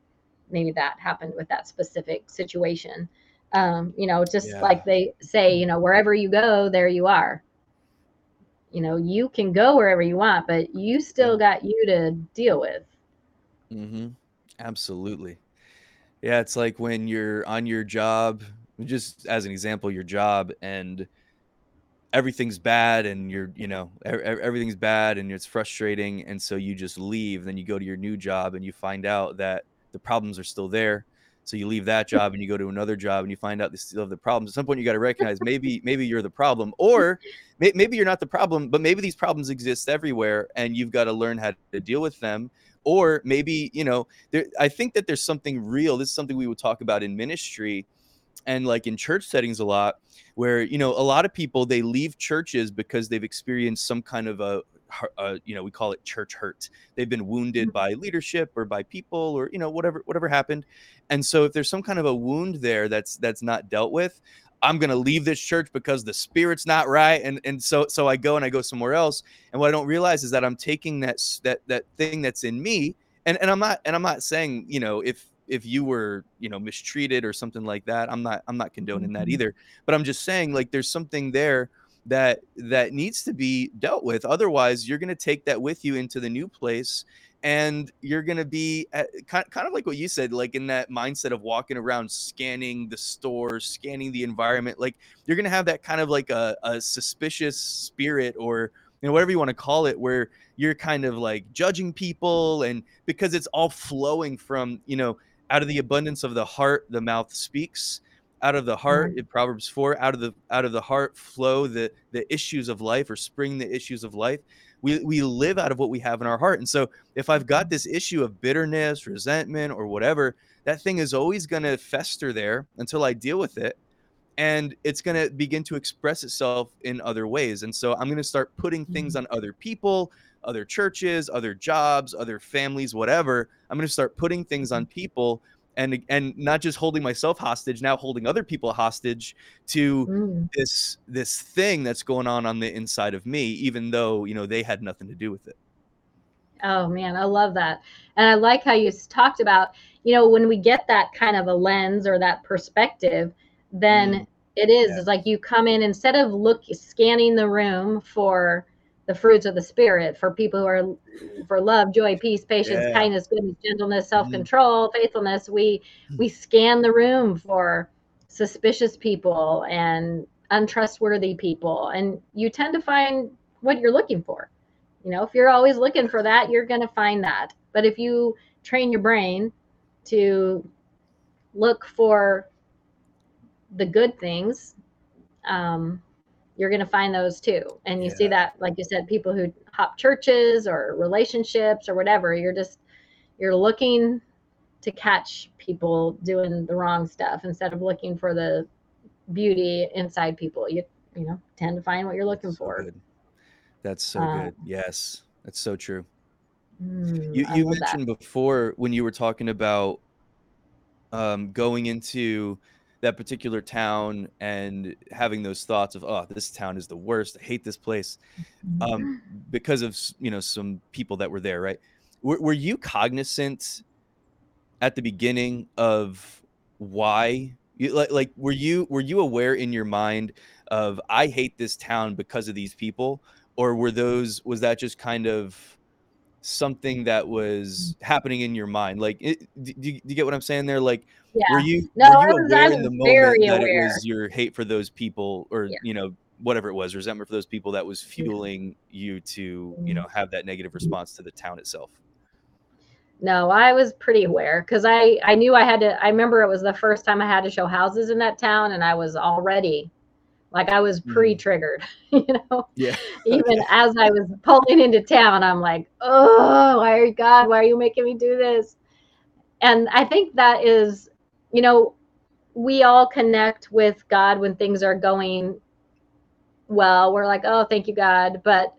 maybe that happened with that specific situation. Um, you know, just yeah. like they say, you know, wherever you go, there you are. You know, you can go wherever you want, but you still got you to deal with. Mm-hmm. Absolutely. Yeah, it's like when you're on your job, just as an example, your job and everything's bad and you're, you know, everything's bad and it's frustrating and so you just leave, then you go to your new job and you find out that the problems are still there so you leave that job and you go to another job and you find out they still have the problems. At some point, you got to recognize maybe maybe you're the problem, or may, maybe you're not the problem, but maybe these problems exist everywhere, and you've got to learn how to deal with them. Or maybe you know, there, I think that there's something real. This is something we would talk about in ministry and like in church settings a lot where you know a lot of people they leave churches because they've experienced some kind of a uh, you know we call it church hurt they've been wounded mm-hmm. by leadership or by people or you know whatever whatever happened and so if there's some kind of a wound there that's that's not dealt with i'm going to leave this church because the spirit's not right and and so so i go and i go somewhere else and what i don't realize is that i'm taking that that that thing that's in me and and i'm not and i'm not saying you know if if you were you know mistreated or something like that i'm not i'm not condoning that mm-hmm. either but i'm just saying like there's something there that that needs to be dealt with. Otherwise you're going to take that with you into the new place and you're going to be at, kind, kind of like what you said like in that mindset of walking around scanning the store scanning the environment like you're going to have that kind of like a, a suspicious spirit or you know whatever you want to call it where you're kind of like judging people and because it's all flowing from you know out of the abundance of the heart the mouth speaks out of the heart mm-hmm. in proverbs 4 out of the out of the heart flow the the issues of life or spring the issues of life. We we live out of what we have in our heart. And so if i've got mm-hmm. this issue of bitterness resentment or whatever that thing is always going to fester there until i deal with it and it's going to begin to express itself in other ways. And so i'm going to start putting things mm-hmm. on other people other churches other jobs other families whatever. I'm going to start putting things on mm-hmm. people and and not just holding myself hostage now holding other people hostage to mm. this this thing that's going on on the inside of me even though you know they had nothing to do with it oh man i love that and i like how you talked about you know when we get that kind of a lens or that perspective then mm. it is yeah. it's like you come in instead of look scanning the room for the fruits of the spirit for people who are for love joy peace patience yeah. kindness goodness gentleness mm-hmm. self-control mm-hmm. faithfulness we we scan the room for suspicious people and untrustworthy people and you tend to find what you're looking for you know if you're always looking for that you're going to find that but if you train your brain to look for the good things um, you're going to find those too. And you yeah. see that, like you said, people who hop churches or relationships or whatever, you're just, you're looking to catch people doing the wrong stuff instead of looking for the beauty inside people. You, you know, tend to find what you're looking so for. Good. That's so um, good. Yes. That's so true. Mm, you you mentioned that. before when you were talking about um, going into that particular town and having those thoughts of oh this town is the worst. I hate this place. Um, mm-hmm. because of you know some people that were there right? Were, were you cognizant at the beginning of why you, like, like were you were you aware in your mind of i hate this town because of these people or were those was that just kind of something that was mm. happening in your mind like it, do, do, you get what i'm saying there like yeah. were you no, were you was, aware in the moment that aware. it was your hate for those people or yeah. you know whatever it was resentment for those people that was fueling you to you know mm-hmm. have that negative response to the town itself no i was pretty aware because i i knew i had to i remember it was the first time i had to show houses in that town and i was already like I was mm. pre-triggered, you know. Yeah. Even as I was pulling into town, I'm like, oh, why are God? Why are you making me do this? And I think that is, you know, we all connect with God when things are going well. We're like, oh, thank you, God. But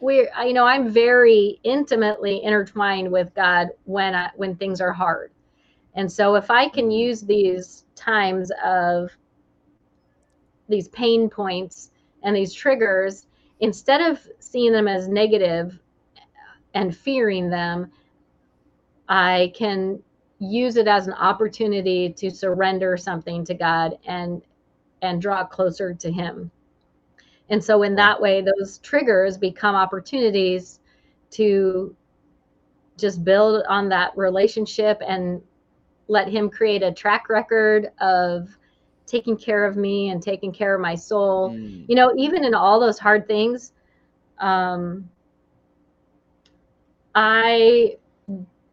we're, you know, I'm very intimately intertwined with God when I, when things are hard. And so if I can mm. use these times of these pain points and these triggers, instead of seeing them as negative and fearing them, I can use it as an opportunity to surrender something to God and and draw closer to him. And so in that way those triggers become opportunities to just build on that relationship and let him create a track record of taking care of me and taking care of my soul. Mm. You know, even in all those hard things, um, I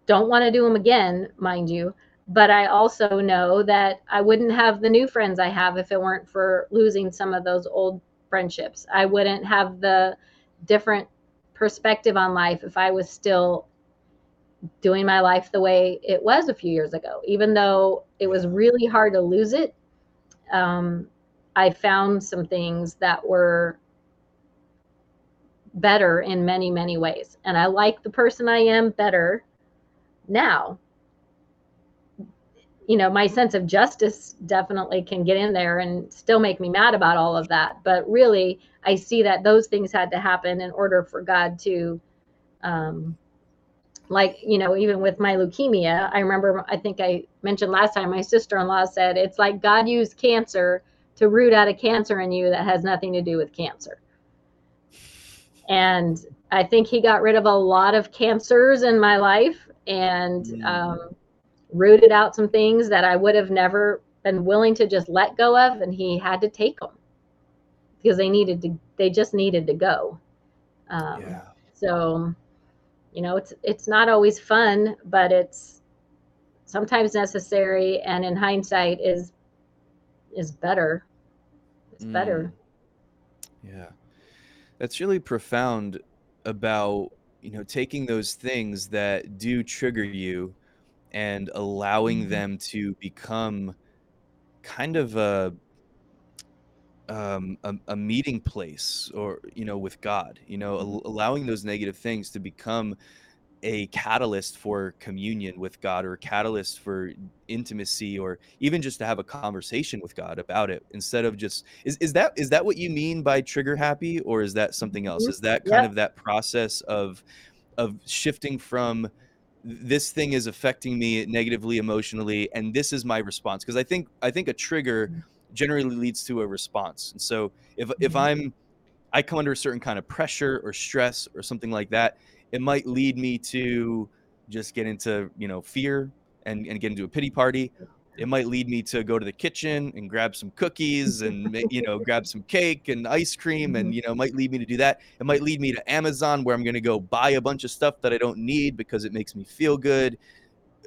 don't want to do them again, mind you. But I also know that I wouldn't have the new friends I have if it weren't for losing some of those old friendships. I wouldn't have the different perspective on life if I was still doing my life the way it was a few years ago. Even though it was really hard to lose it, um, I found some things that were better in many, many ways. And I like the person I am better now. You know, my sense of justice definitely can get in there and still make me mad about all of that. But really, I see that those things had to happen in order for God to um, like you know even with my leukemia i remember i think i mentioned last time my sister-in-law said it's like god used cancer to root out a cancer in you that has nothing to do with cancer and i think he got rid of a lot of cancers in my life and mm. um, rooted out some things that i would have never been willing to just let go of and he had to take them because they needed to they just needed to go um, yeah. so you know it's it's not always fun but it's sometimes necessary and in hindsight is is better it's mm. better yeah that's really profound about you know taking those things that do trigger you and allowing mm-hmm. them to become kind of a um, a, a, meeting place or you know with god you know mm-hmm. al- allowing those negative things to become a catalyst for communion with god or a catalyst for intimacy or even just to have a conversation with god about it instead of just is, is that is that what you mean by trigger happy or is that something else mm-hmm. is that kind of that process of of shifting from this thing is affecting me negatively emotionally and this is my response because i think i think a trigger mm generally leads to a response. And so if if mm-hmm. I'm I come under a certain kind of pressure or stress or something like that, it might lead me to just get into, you know, fear and, and get into a pity party. It might lead me to go to the kitchen and grab some cookies and you know grab some cake and ice cream and mm-hmm. you know might lead me to do that. It might lead me to Amazon where I'm going to go buy a bunch of stuff that I don't need because it makes me feel good.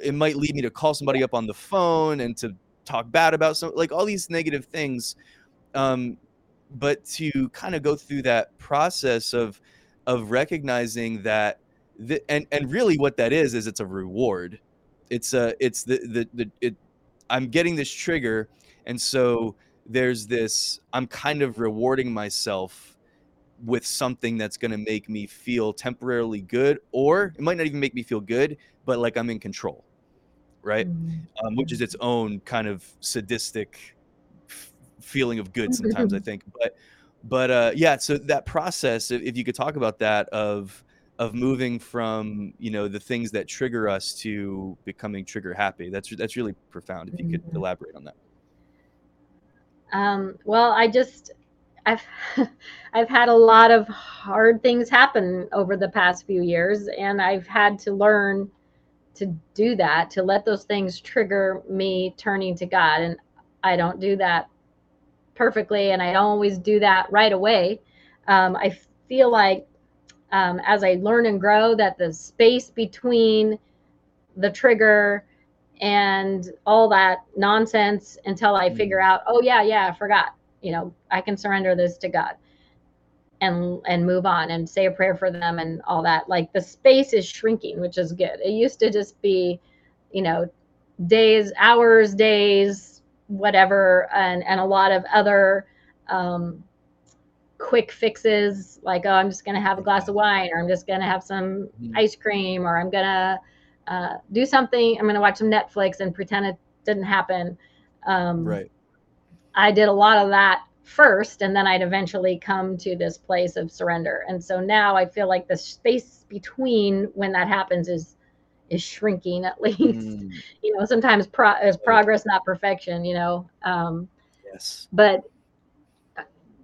It might lead me to call somebody up on the phone and to talk bad about some like all these negative things um but to kind of go through that process of of recognizing that the, and and really what that is is it's a reward. It's a it's the the, the it i'm getting this trigger and so there's this i'm kind of rewarding myself with something that's going to make me feel temporarily good or it might not even make me feel good but like i'm in control right? Mm-hmm. Um, which is its own kind of sadistic f- feeling of good sometimes, I think. But but uh, yeah, so that process, if, if you could talk about that of of moving from you know the things that trigger us to becoming trigger happy, that's that's really profound. If you could mm-hmm. elaborate on that. Um, well, I just I've I've had a lot of hard things happen over the past few years, and I've had to learn to do that, to let those things trigger me turning to God. And I don't do that perfectly, and I don't always do that right away. Um, I feel like um, as I learn and grow, that the space between the trigger and all that nonsense until I figure mm. out, oh, yeah, yeah, I forgot. You know, I can surrender this to God and and move on and say a prayer for them and all that like the space is shrinking which is good it used to just be you know days hours days whatever and and a lot of other um, quick fixes like oh i'm just going to have a glass of wine or i'm just going to have some mm-hmm. ice cream or i'm going to uh, do something i'm going to watch some netflix and pretend it didn't happen Um, right. I did a lot of that first, and then I'd eventually come to this place of surrender. And so now I feel like the space between when that happens is is shrinking at least. Mm. You know, sometimes pro- is progress, not perfection. You know. Um, yes. But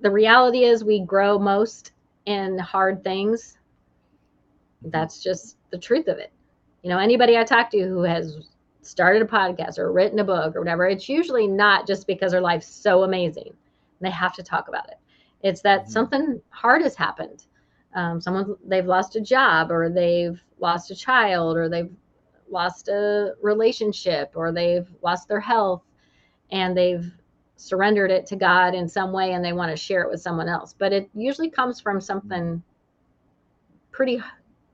the reality is, we grow most in hard things. Mm-hmm. That's just the truth of it. You know, anybody I talk to who has started a podcast or written a book or whatever, it's usually not just because their life's so amazing. They have to talk about it. It's that mm-hmm. something hard has happened. Um, someone they've lost a job or they've lost a child or they've lost a relationship or they've lost their health and they've surrendered it to God in some way and they want to share it with someone else. But it usually comes from something pretty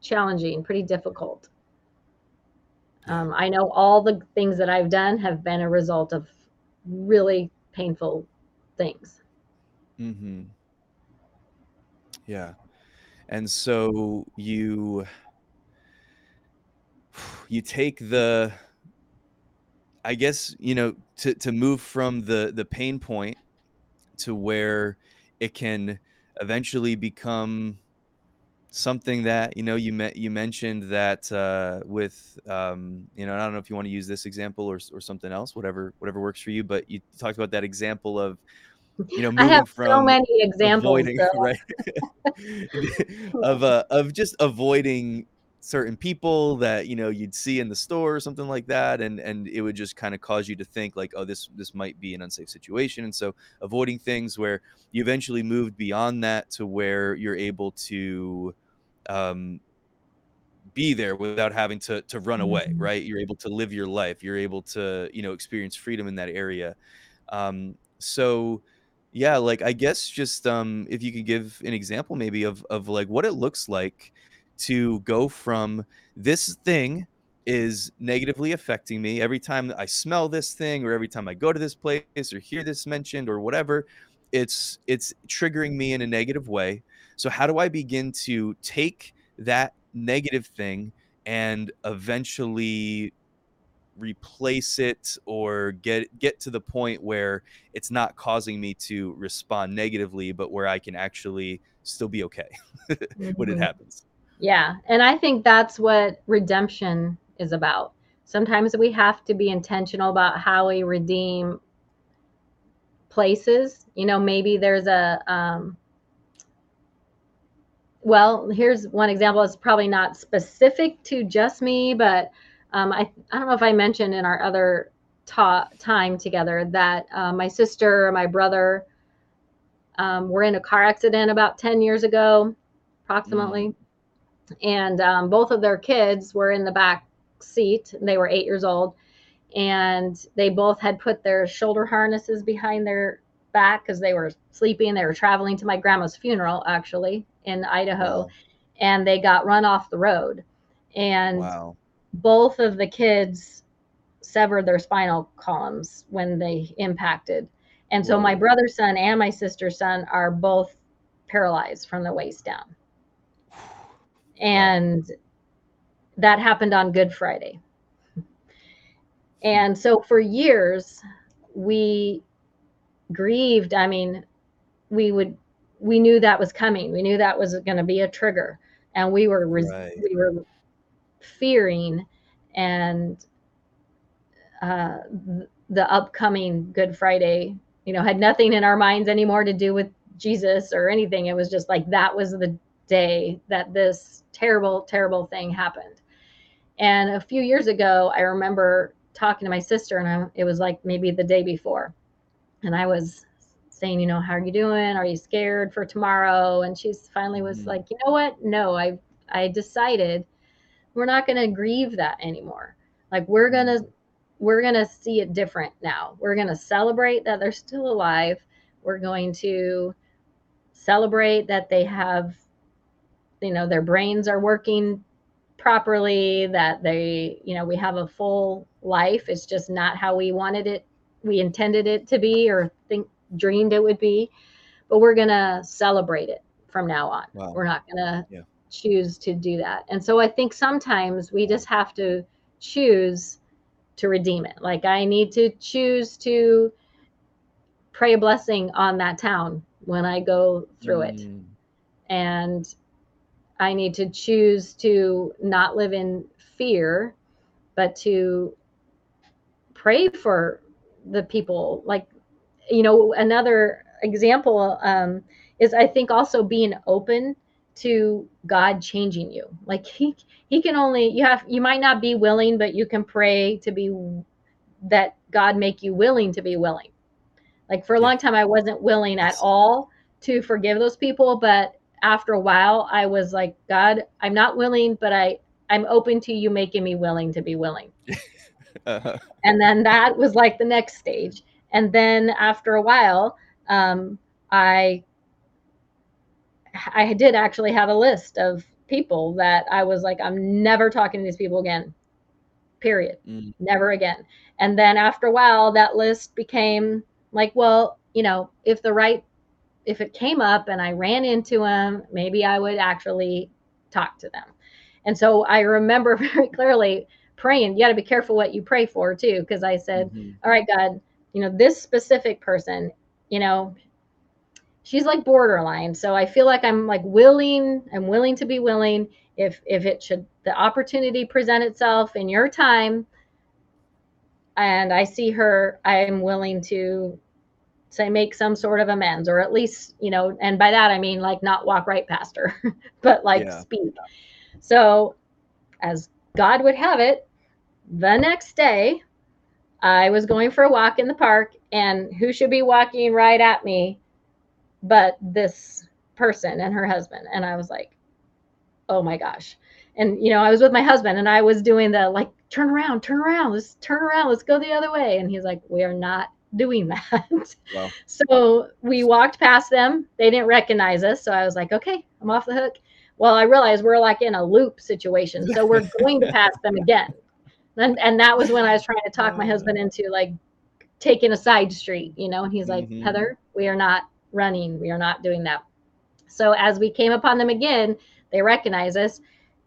challenging, pretty difficult. Um, I know all the things that I've done have been a result of really painful things. Mm-hmm. Yeah. And so you you take the I guess, you know, to to move from the the pain point to where it can eventually become something that you know you met you mentioned that uh, with um, you know I don't know if you want to use this example or or something else whatever whatever works for you but you talked about that example of you know moving I have from so many examples avoiding, right of uh, of just avoiding certain people that you know you'd see in the store or something like that and and it would just kind of cause you to think like oh this this might be an unsafe situation and so avoiding things where you eventually moved beyond that to where you're able to um be there without having to to run away mm-hmm. right? You're able to live your life. You're able to you know experience freedom in that area. Um so yeah like i guess just um if you could give an example maybe of of like what it looks like to go from this thing is negatively affecting me. Every time I smell this thing or every time I go to this place or hear this mentioned or whatever it's it's triggering me in a negative way so how do I begin to take that negative thing and eventually replace it or get get to the point where it's not causing me to respond negatively but where I can actually still be okay when it mm-hmm. happens yeah. And I think that's what redemption is about. Sometimes we have to be intentional about how we redeem places. You know, maybe there's a, um, well, here's one example. It's probably not specific to just me, but um, I, I don't know if I mentioned in our other ta- time together that uh, my sister, and my brother um, were in a car accident about 10 years ago, approximately. Mm and um, both of their kids were in the back seat. They were eight years old, and they both had put their shoulder harnesses behind their back because they were sleeping. They were traveling to my grandma's funeral, actually, in Idaho, wow. and they got run off the road. And wow. both of the kids severed their spinal columns when they impacted. And so Whoa. my brother's son and my sister's son are both paralyzed from the waist down and that happened on Good Friday. And so for years, we grieved. I mean, we would, we knew that was coming. We knew that was going to be a trigger, and we were, res- right. we were fearing, and uh, the upcoming Good Friday, you know, had nothing in our minds anymore to do with Jesus or anything. It was just like that was the day that this terrible, terrible thing happened. And a few years ago, I remember talking to my sister, and I, it was like maybe the day before. And I was saying, you know, how are you doing? Are you scared for tomorrow? And she finally was mm-hmm. like, you know what? No, I I decided we're not going to grieve that anymore. Like we're going to we're going to see it different now. We're going to celebrate that they're still alive. We're going to celebrate that they have you know their brains are working properly that they you know we have a full life it's just not how we wanted it we intended it to be or think dreamed it would be but we're going to celebrate it from now on wow. we're not going to yeah. choose to do that and so i think sometimes we just have to choose to redeem it. Like I need to choose to pray a blessing on that town when I go through mm. it. And I need to choose to not live in fear, but to pray for the people. Like, you know, another example um, is I think also being open to God changing you. Like he he can only you have you might not be willing, but you can pray to be that God make you willing to be willing. Like for a long time I wasn't willing at all to forgive those people, but after a while I was like, God, I'm not willing, but I I'm open to you making me willing to be willing. uh-huh. And then that was like the next stage. And then after a while, um, I I did actually have a list of people that I was like, I'm never talking to these people again. Period. Mm. Never again. And then after a while, that list became like, well, you know, if the right, if it came up and I ran into them, maybe I would actually talk to them. And so I remember very clearly praying. You got to be careful what you pray for too, because I said, mm-hmm. All right, God, you know, this specific person, you know, she's like borderline. So I feel like I'm like willing, I'm willing to be willing if if it should the opportunity present itself in your time and I see her, I'm willing to say make some sort of amends or at least, you know, and by that I mean like not walk right past her, but like yeah. speak. So as God would have it, the next day I was going for a walk in the park and who should be walking right at me but this person and her husband. And I was like, oh my gosh. And, you know, I was with my husband and I was doing the like, turn around, turn around, let's turn around, let's go the other way. And he's like, we are not doing that. Wow. So we walked past them. They didn't recognize us. So I was like, okay, I'm off the hook. Well, I realized we're like in a loop situation. So we're going to pass them again. And, and that was when I was trying to talk my husband into like taking a side street, you know, and he's like, mm-hmm. Heather, we are not running. We are not doing that. So as we came upon them again, they recognized us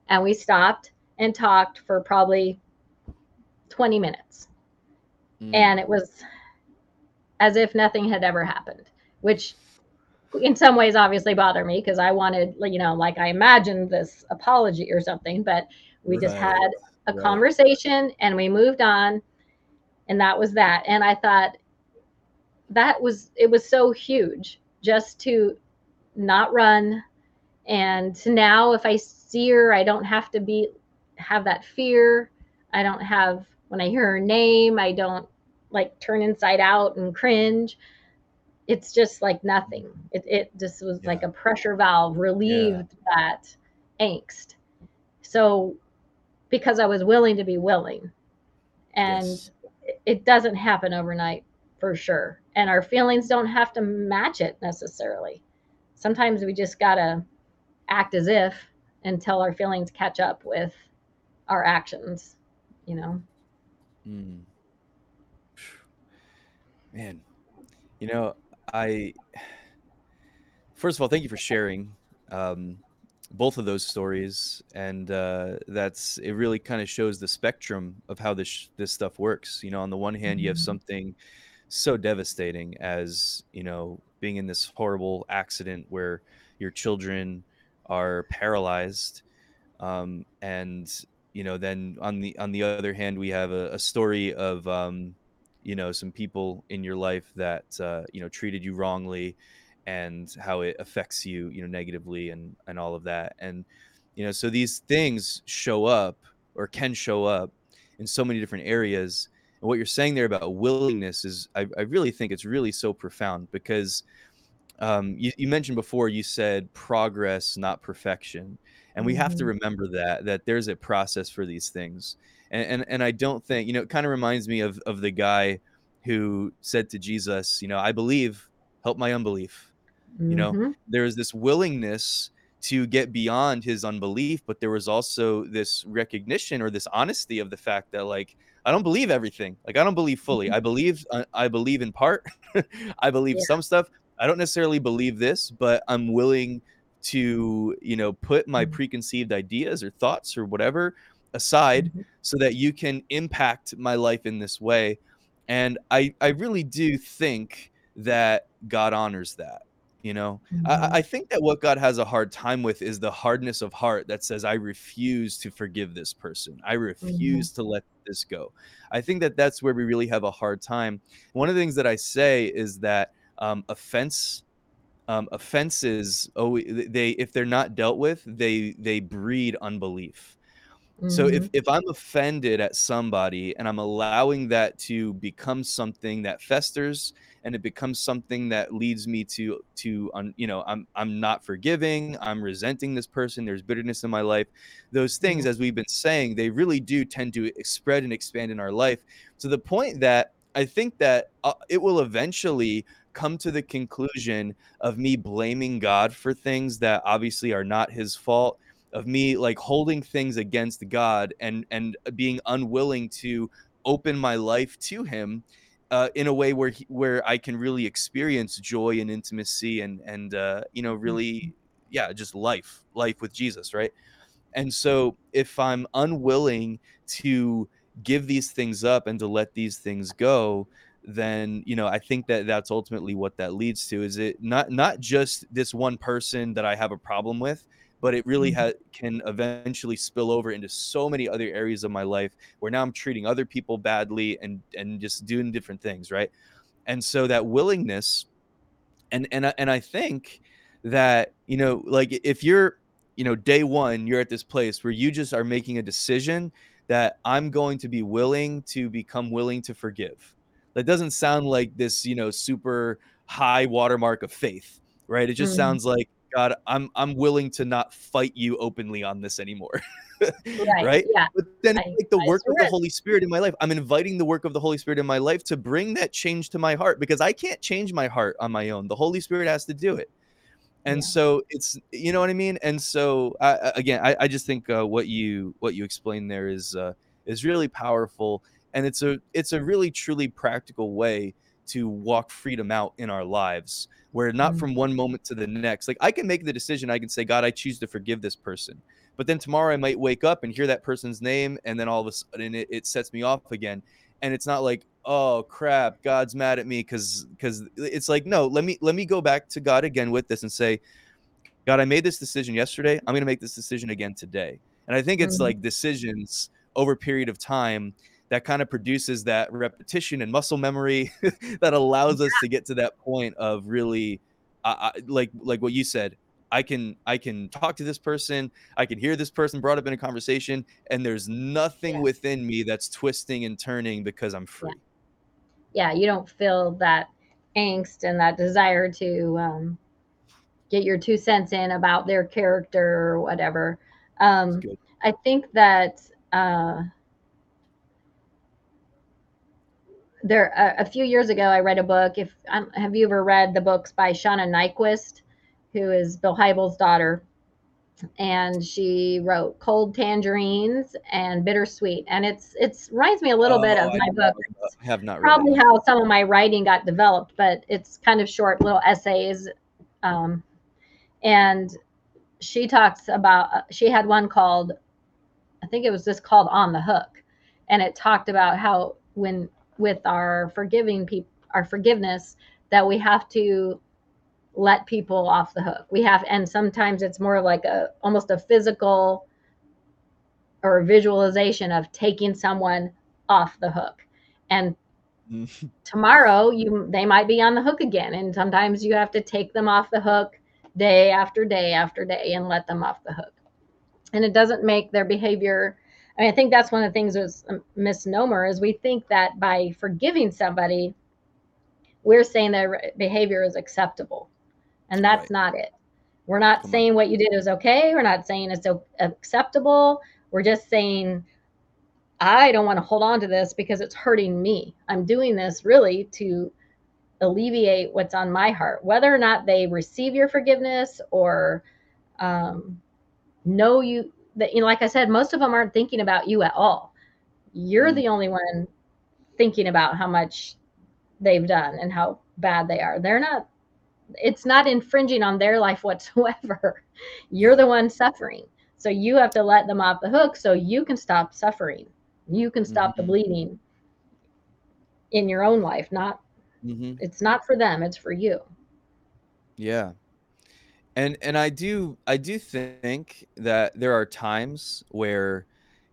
and we stopped and talked for probably 20 minutes. Mm. And it was as if nothing had ever happened, which in some ways obviously bothered me because I wanted, you know, like I imagined this apology or something, but we right. just had a right. conversation and we moved on. And that was that. And I thought, that was it was so huge just to not run and now if i see her i don't have to be have that fear i don't have when i hear her name i don't like turn inside out and cringe it's just like nothing it, it just was yeah. like a pressure valve relieved yeah. that angst so because i was willing to be willing and yes. it doesn't happen overnight for sure and our feelings don't have to match it necessarily. Sometimes we just got to act as if until our feelings catch up with our actions, you know? Mm. Man, you know, I, first of all, thank you for sharing um, both of those stories. And uh, that's, it really kind of shows the spectrum of how this, this stuff works. You know, on the one hand, mm-hmm. you have mm-hmm. something so devastating as you know being in this horrible accident where your children are paralyzed um, and you know then on the on the other hand we have a, a story of um, you know some people in your life that uh, you know treated you wrongly and how it affects you you know negatively and and all of that and you know so these things show up or can show up in so many different areas and what you're saying there about willingness is, I, I really think it's really so profound because um, you, you, mentioned before, you said progress, not perfection. And we mm-hmm. have to mm-hmm. remember that, that there's a process for these things. And, and, and I don't think, you know, it kind of reminds me of, of the guy who said to Jesus, you know, I believe, help my unbelief. Mm-hmm. You know, mm-hmm. there's this willingness to get beyond his unbelief, but there was also this recognition or this honesty of the fact that, like, I don't believe everything. Like I don't believe fully. Mm-hmm. I believe uh, I believe in part. I believe yeah. some stuff. I don't necessarily believe this, but I'm willing to, you know, put my mm-hmm. preconceived ideas or thoughts or whatever aside Mhm. so that you can impact my life in this way and i i really do think that god honors that you know I, Mhm. I think that what god has a hard time with is the hardness of heart that says i refuse to forgive this person i Mhm. refuse to let this go i think that that's where we really have a hard time one of the things that i say is that um, offense um, offenses oh they if they're not dealt with they they breed unbelief so if Mhm. if I'm offended at somebody and I'm allowing that to become something that festers and it becomes something that leads me to to un, you know I'm I'm not forgiving, I'm resenting this person, there's bitterness in my life. Those things as we've been saying, they really do tend to spread and expand in our life to the point that I think that uh, it will eventually come to the conclusion of me blaming God for things that obviously are not his fault of me like holding things against God and and being unwilling to open my life to Him uh, in a way where he, where I can really experience joy and intimacy and and uh, you know really yeah just life life with Jesus right and so if I'm unwilling to give these things up and to let these things go, then you know I think that that's ultimately what that leads to. Is it not not just this one person that I have a problem with, but it really Mhm. ha- can eventually spill over into so many other areas of my life where now I'm treating other people badly and and just doing different things, right? And so that willingness and and I, and I think that you know like if you're you know day one you're at this place where you just are making a decision that I'm going to be willing to become willing to forgive. That doesn't sound like this you know super high watermark of faith, right? It just Mhm. sounds like God, I'm I'm willing to not fight you openly on this anymore. Right. right? Yeah. But then I like the I work of the. Holy Spirit in my life. I'm inviting the work of the Holy Spirit in my life to bring that change to my heart because I can't change my heart on my own. The Holy Spirit has to do it. And Yeah. so it's you know what I mean? And so I, again, I, I just think uh, what you what you explained there is uh, is really powerful, and it's a it's a really truly practical way to walk freedom out in our lives, where not Mhm. from one moment to the next. Like I can make the decision, I can say, God, I choose to forgive this person, but then tomorrow I might wake up and hear that person's name, and then all of a sudden it, it sets me off again. And it's not like, oh crap, God's mad at me because because it's like, no, let me let me go back to God again with this and say, God, I made this decision yesterday. I'm going to make this decision again today. And I think it's Mhm. like decisions over a period of time that kind of produces that repetition and muscle memory that allows us to get to that point of really uh, like like what you said I can I can talk to this person, I can hear this person brought up in a conversation and there's nothing Yeah. within me that's twisting and turning because I'm free. Yeah. You don't feel that angst and that desire to um, get your two cents in about their character or whatever. Um. I think that uh, there a, a few years ago I read a book. If um, have you ever read the books by Shauna Niequist, who is Bill Hybels' daughter? and she wrote cold tangerines and bittersweet and it's it's reminds me a little bit Oh, of I, my book I have not it. probably how some of my writing got developed but it's kind of short little essays um, and she talks about she had one called i think it was just called on the hook and it talked about how when with our forgiving people our forgiveness that we have to let people off the hook. We have, and sometimes it's more like a almost a physical or a visualization of taking someone off the hook. And mm. tomorrow you they might be on the hook again. And sometimes you have to take them off the hook day after day after day and let them off the hook. And it doesn't make their behavior I mean, I think that's one of the things that's a misnomer is we think that by forgiving somebody, we're saying their behavior is acceptable and that's Right. not it. We're not Come on. saying what you did is okay. We're not saying it's acceptable. We're just saying, I don't want to hold on to this because it's hurting me. I'm doing this really to alleviate what's on my heart. Whether or not they receive your forgiveness or um, know you, that you know, like I said, most of them aren't thinking about you at all. You're Mm. the only one thinking about how much they've done and how bad they are. They're not it's not infringing on their life whatsoever. You're the one suffering. So you have to let them off the hook so you can stop suffering. You can stop mm-hmm. the bleeding in your own life. Not mm-hmm. it's not for them, it's for you. Yeah. And and I do I do think that there are times where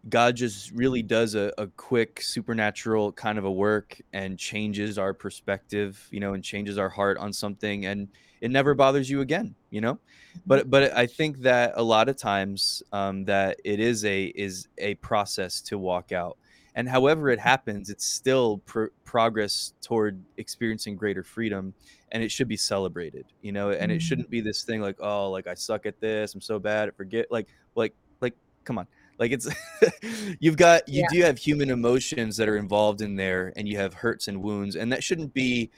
God just really does a, a quick supernatural kind of a work and changes our perspective, you know, and changes our heart on something and it never bothers you again, you know? But but I think that a lot of times um, that it is a is a process to walk out. And however it happens, it's still pr- progress toward experiencing greater freedom and it should be celebrated, you know, and it mm-hmm. shouldn't be this thing like, oh, like I suck at this, I'm so bad at forget like like like come on like it's you've got you yeah. do have human emotions that are involved in there and you have hurts and wounds and that shouldn't be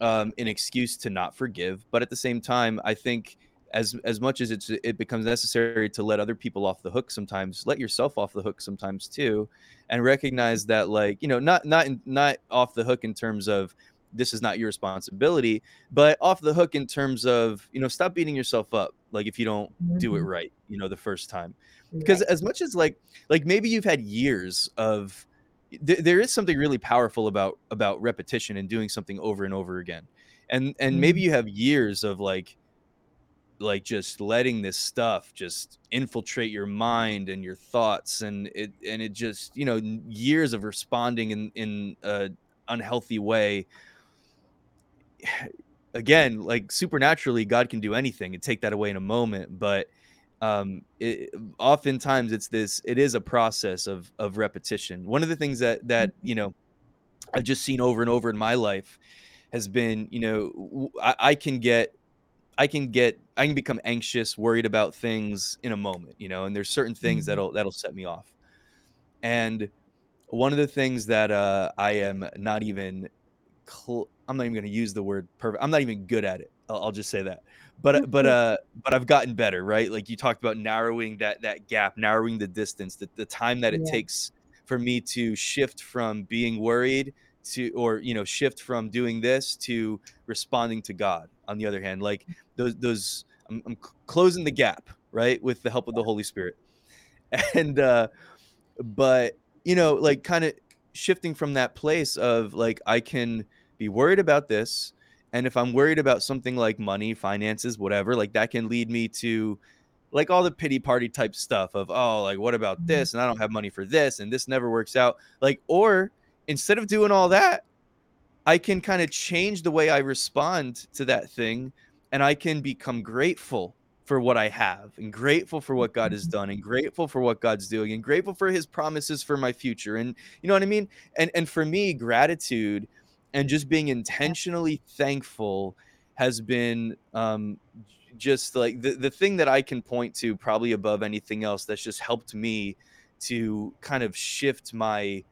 um, an excuse to not forgive but at the same time i think as as much as it's it becomes necessary to let other people off the hook sometimes let yourself off the hook sometimes too and recognize that like you know not not not off the hook in terms of this is not your responsibility but off the hook in terms of you know stop beating yourself up like if you don't mm-hmm. do it mm-hmm. right you know the first time because right. as much as like like maybe you've had years of th- there is something really powerful about about repetition and doing something over and over again and and mm-hmm. maybe you have years of like like just letting this stuff just infiltrate your mind and your thoughts and it and it just you know years of responding in in a unhealthy way again like supernaturally god can do anything and take that away in a moment but um, it, oftentimes it's this it is a process of of repetition one of the things that that mm-hmm. you know i've just seen over and over in my life has been you know I, I can get i can get i can become anxious worried about things in a moment you know and there's certain things mm-hmm. that'll that'll set me off and one of the things that uh, i am not even cl- i'm not even going to use the word perfect i'm not even good at it I'll, I'll just say that but but uh but I've gotten better, right? Like you talked about narrowing that that gap, narrowing the distance, the, the time that it yeah. takes for me to shift from being worried to or you know shift from doing this to responding to God. On the other hand, like those those I'm, I'm closing the gap, right, with the help of the Holy Spirit, and uh but you know like kind of shifting from that place of like I can be worried about this and if I'm worried about something like money, finances, whatever, like that can lead me to like all the pity party type stuff of, oh, like what about mm-hmm. this? And I don't have money for this and this never works out. Like, or instead of doing all that, I can kind of change the way I respond to that thing and I can become grateful for what I have and grateful for what God has mm-hmm. done and grateful for what God's doing and grateful for his promises for my future. And you know what I mean? And and for me, gratitude and just being intentionally thankful has been um, just like the, the thing that I can point to probably above anything else that's just helped me to kind of shift my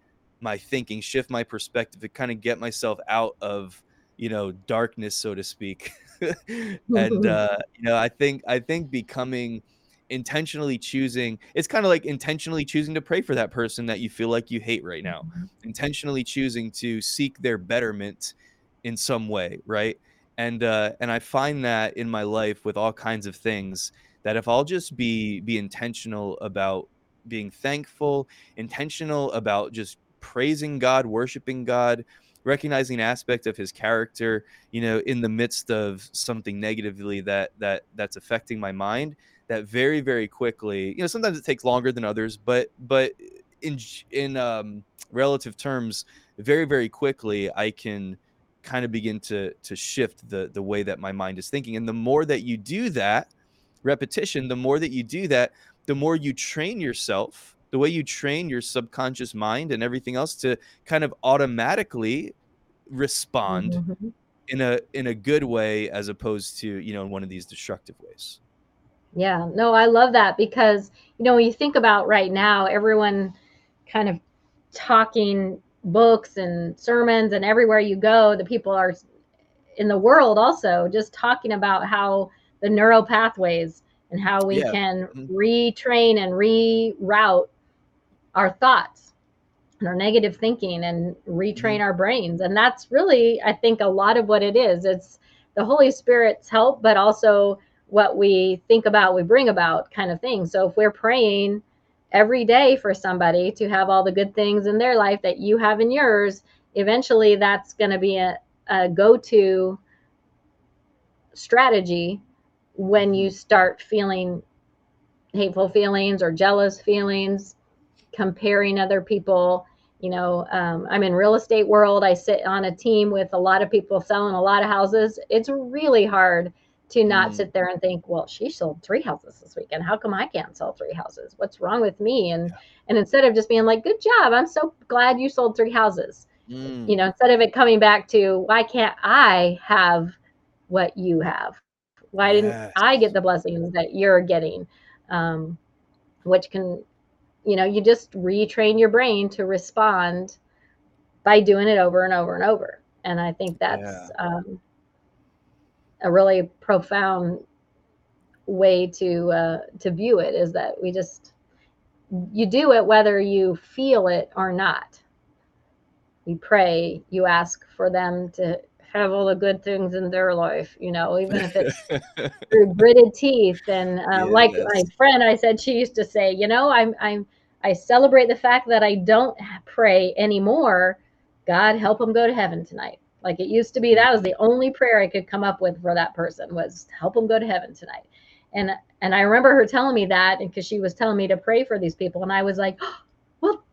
my thinking, shift my perspective, to kind of get myself out of you know darkness, so to speak. and uh, you know, I think I think becoming intentionally choosing it's kind of like intentionally choosing to pray for that person that you feel like you hate right now. Mm-hmm. intentionally choosing to seek their betterment in some way right? And uh and i find that in my life with all kinds of things that if i'll just be be intentional about being thankful intentional about just praising god worshiping god recognizing aspect of his character you know in the midst of something negatively that that that's affecting my mind that very very quickly you know sometimes it takes longer than others but but in in um, relative terms very very quickly i can kind of begin to to shift the the way that my mind is thinking. And the more that you do that repetition the more that you do that the more you train yourself the way you train your subconscious mind and everything else to kind of automatically respond mm-hmm. in a in a good way as opposed to you know in one of these destructive ways yeah, no, I love that because, you know, when you think about right now, everyone kind of talking books and sermons, and everywhere you go, the people are in the world also just talking about how the neural pathways and how we yeah. can mm-hmm. retrain and reroute our thoughts and our negative thinking and retrain mm-hmm. our brains. And that's really, I think, a lot of what it is. It's the Holy Spirit's help, but also what we think about, we bring about kind of thing. So if we're praying every day for somebody to have all the good things in their life that you have in yours, eventually that's going to be a, a go to strategy when you start feeling hateful feelings or jealous feelings, comparing other people. You know, um, I'm in real estate world. I sit on a team with a lot of people selling a lot of houses. It's really hard to not mm. sit there and think, well, she sold three houses this weekend. How come I can't sell three houses? What's wrong with me? And yeah. and instead of just being like, good job, I'm so glad you sold three houses. Mm. You know, instead of it coming back to why can't I have what you have? Why didn't. I get the blessings that you're getting? Um, which can, you know, you just retrain your brain to respond by doing it over and over and over. And I think that's yeah. um, a really profound way to uh, to view it is that we just you do it whether you feel it or not. You pray, you ask for them to have all the good things in their life, you know, even if it's through gritted teeth. And uh, like my friend, I said she used to say, you know, I'm I'm I celebrate the fact that I don't pray anymore. God help them go to heaven tonight. Like it used to be, that was the only prayer I could come up with for that person was help them go to heaven tonight. And and I remember her telling me that because she was telling me to pray for these people, and I was like, oh, well,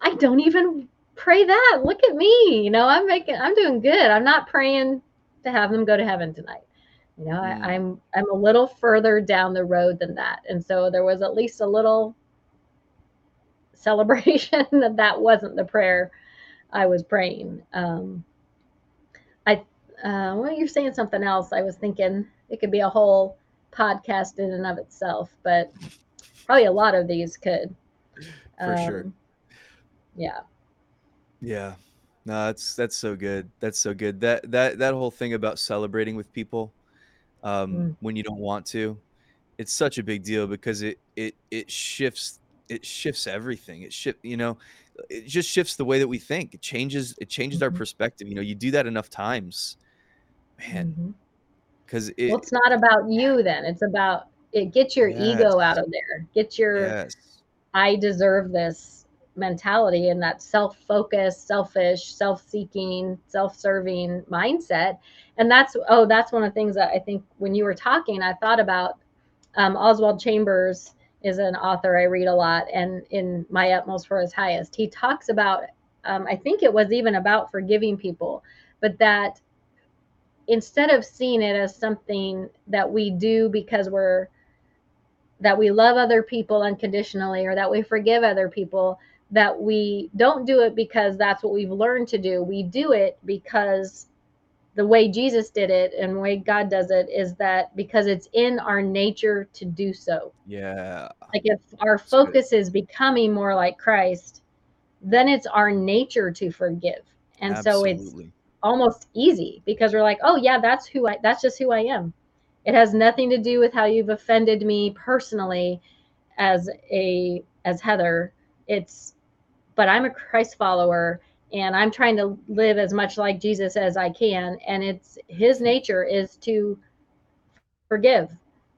I don't even pray that. Look at me, you know, I'm making, I'm doing good. I'm not praying to have them go to heaven tonight. You know, mm. I, I'm I'm a little further down the road than that, and so there was at least a little celebration that that wasn't the prayer I was praying. Um, I uh, well, you're saying something else. I was thinking it could be a whole podcast in and of itself, but probably a lot of these could. For um, sure. Yeah. Yeah. No, that's that's so good. That's so good. That that that whole thing about celebrating with people um, mm. when you don't want to, it's such a big deal because it it it shifts it shifts everything. It shift you know it just shifts the way that we think. It changes it changes mm-hmm. our perspective. You know, you do that enough times, man. Because mm-hmm. it, well, it's not about you then. It's about it. Get your yes. ego out of there. Get your yes. I deserve this mentality and that self-focused, selfish, self-seeking, self-serving mindset. And that's oh, that's one of the things that I think when you were talking, I thought about um, Oswald Chambers is an author I read a lot, and in My Utmost for His Highest, he talks about, um, I think it was even about forgiving people, but that instead of seeing it as something that we do because we're that we love other people unconditionally or that we forgive other people that we don't do it because that's what we've learned to do we do it because the way Jesus did it and the way God does it is that because it's in our nature to do so. Yeah. Like if our focus is becoming more like Christ, then it's our nature to forgive. And Absolutely. so it's almost easy because we're like, "Oh yeah, that's who I that's just who I am." It has nothing to do with how you've offended me personally as a as Heather. It's but I'm a Christ follower and I'm trying to live as much like Jesus as I can. And it's his nature is to forgive.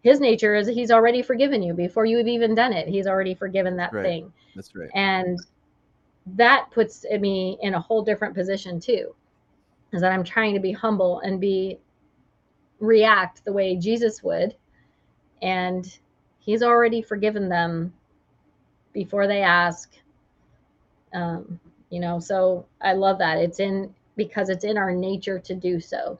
His nature is he's already forgiven you before you've even done it. He's already forgiven that right. thing. That's right. And that puts me in a whole different position too. Is that I'm trying to be humble and be react the way Jesus would. And he's already forgiven them before they ask. Um, you know so i love that. It's in because it's in our nature to do so.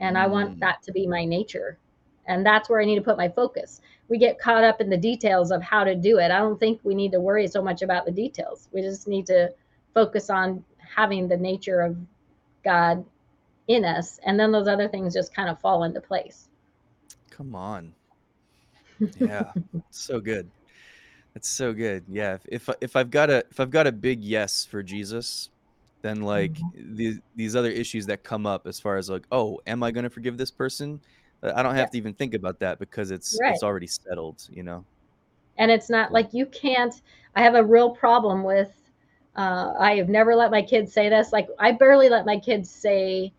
And mm. i want mm. that to be my nature. And that's where i need to put my focus. We get caught up in the details of how to do it. I don't think we need to worry so much about the details. We just need to focus on having the nature of god in us. And then those other things just kind of fall into place. Come on. Yeah. So good that's so good. Yeah. If if I've got a if I've got a big yes for Jesus, then like mm-hmm. these these other issues that come up as far as like, oh, am I going to forgive this person? I don't have yeah. to even think about that because it's right. it's already settled, you know. And it's not like you can't. I have a real problem with. Uh, I have never let my kids say this. Like I barely let my kids say.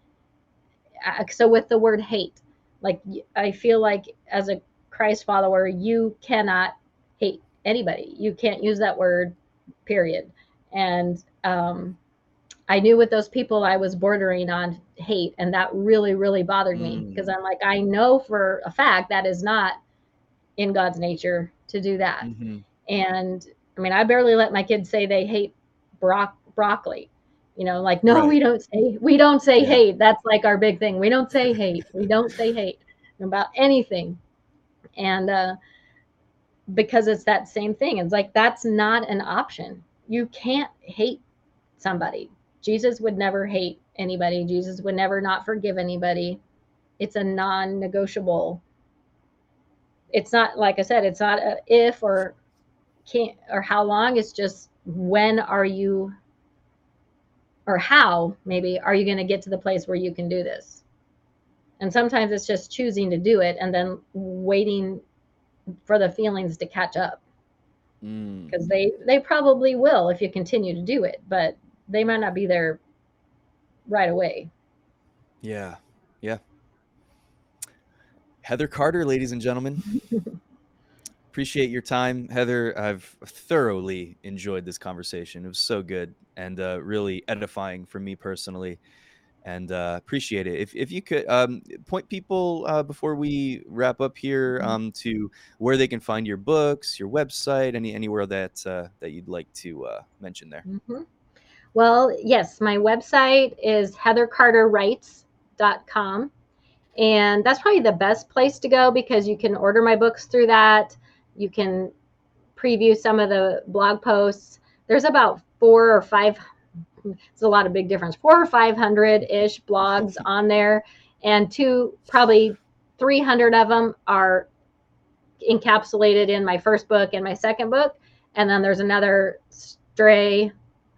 Uh, so with the word hate, Like I feel like as a Christ follower, you cannot hate anybody. You can't use that word, period. And um, I knew with those people I was bordering on hate, and that really, really bothered me because mm. I'm like, I know for a fact that is not in God's nature to do that. Mm-hmm. And I mean, I barely let my kids say they hate bro- broccoli. You know, like no, right. we don't say we don't say yeah. hate. That's like our big thing. We don't say hate. we don't say hate about anything. And uh, because it's that same thing, it's like that's not an option. You can't hate somebody. Jesus would never hate anybody. Jesus would never not forgive anybody. It's a non-negotiable. It's not like I said. It's not a if or can't or how long. It's just when are you or how maybe are you going to get to the place where you can do this and sometimes it's just choosing to do it and then waiting for the feelings to catch up because mm. they they probably will if you continue to do it but they might not be there right away yeah yeah heather carter ladies and gentlemen appreciate your time, Heather. I've thoroughly enjoyed this conversation. It was so good and uh, really edifying for me personally, and uh, appreciate it. If, if you could um, point people uh, before we wrap up here mm-hmm. um, to where they can find your books, your website, any anywhere that uh, that you'd like to uh, mention there. Mm-hmm. Well, yes, my website is heathercarterwrites.com. And that's probably the best place to go because you can order my books through that. You can preview some of the blog posts. There's about four or five, it's a lot of big difference, four or 500 ish blogs on there. And two, probably 300 of them are encapsulated in my first book and my second book. And then there's another stray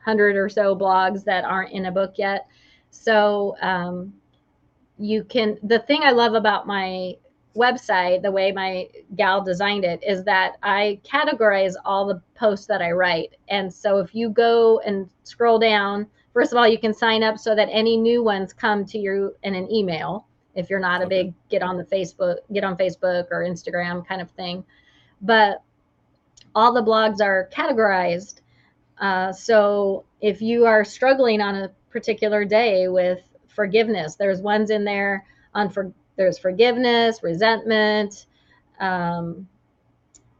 hundred or so blogs that aren't in a book yet. So um, you can, the thing I love about my website, the way my gal designed it, is that I categorize all the posts that I write. And so if you go and scroll down, first of all, you can sign up so that any new ones come to you in an email. If you're not a big get on the Facebook, get on Facebook or Instagram kind of thing. But all the blogs are categorized. Uh, so if you are struggling on a particular day with forgiveness, there's ones in there on for there's forgiveness, resentment, um,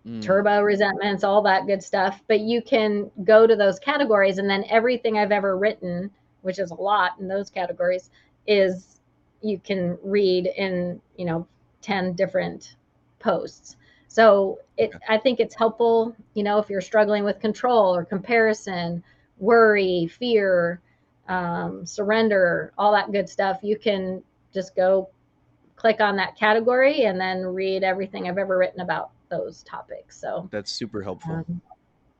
mm. turbo resentments, all that good stuff. But you can go to those categories, and then everything I've ever written, which is a lot in those categories, is you can read in you know 10 different posts. So it, I think it's helpful, you know, if you're struggling with control or comparison, worry, fear, um, surrender, all that good stuff, you can just go click on that category and then read everything I've ever written about those topics. So that's super helpful. Um,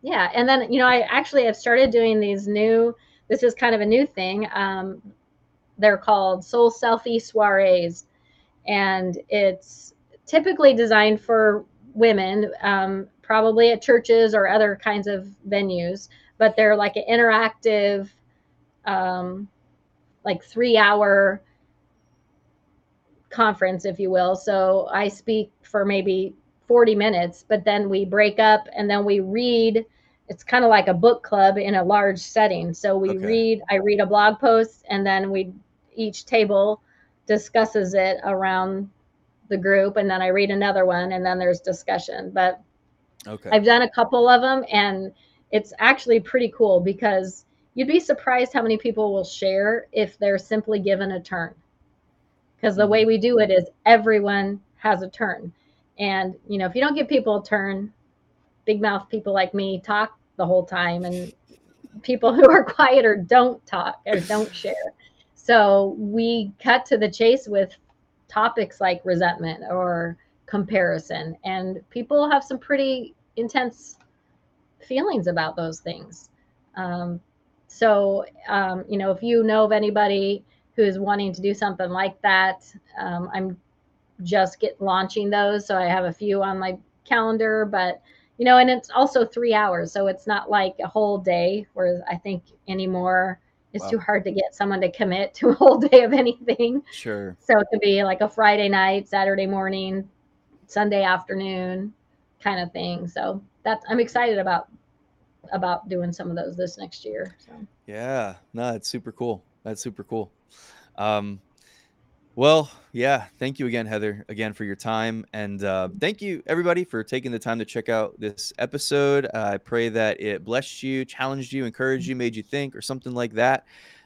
yeah. And then, you know, I actually have started doing these new, this is kind of a new thing. Um, they're called soul selfie soirees. And it's typically designed for women, um, probably at churches or other kinds of venues, but they're like an interactive, um, like three hour conference, if you will. So I speak for maybe 40 minutes, but then we break up and then we read. It's kind of like a book club in a large setting. So we okay. read, I read a blog post, and then we each table discusses it around the group, and then I read another one, and then there's discussion. But okay. I've done a couple of them, and it's actually pretty cool because you'd be surprised how many people will share if they're simply given a turn because the way we do it is everyone has a turn. And, you know, if you don't give people a turn, big mouth people like me talk the whole time, and people who are quieter don't talk or don't share. So we cut to the chase with topics like resentment or comparison, and people have some pretty intense feelings about those things. Um, so, um, you know, if you know of anybody who is wanting to do something like that. Um, I'm just get launching those, so I have a few on my calendar, but you know, and it's also three hours, so it's not like a whole day. Whereas I think anymore it's Wow. too hard to get someone to commit to a whole day of anything. Sure. So it could be like a Friday night, Saturday morning, Sunday afternoon kind of thing. So that's I'm excited about about doing some of those this next year. So Yeah, no, it's super cool. That's super cool. Um, well, yeah, thank you again, Heather, again for your time, and uh, thank you everybody for taking the time to check out this episode. Uh, I pray that it blessed you, challenged you, encouraged you, made you think, or something like that.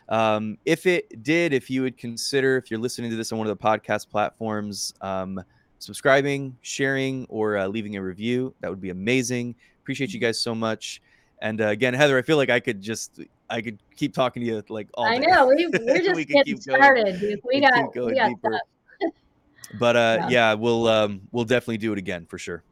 Um, if it did, if you would consider, if you're listening to this on one of the podcast platforms, um, subscribing, sharing, or uh, leaving a review, that would be amazing. Appreciate you guys so much. And uh, again, Heather, I feel like I could just I could keep talking to you like all I day. know we we're just We getting started. dude. We We got we got. But uh, Yeah. yeah, we'll um, we'll definitely do it again for sure.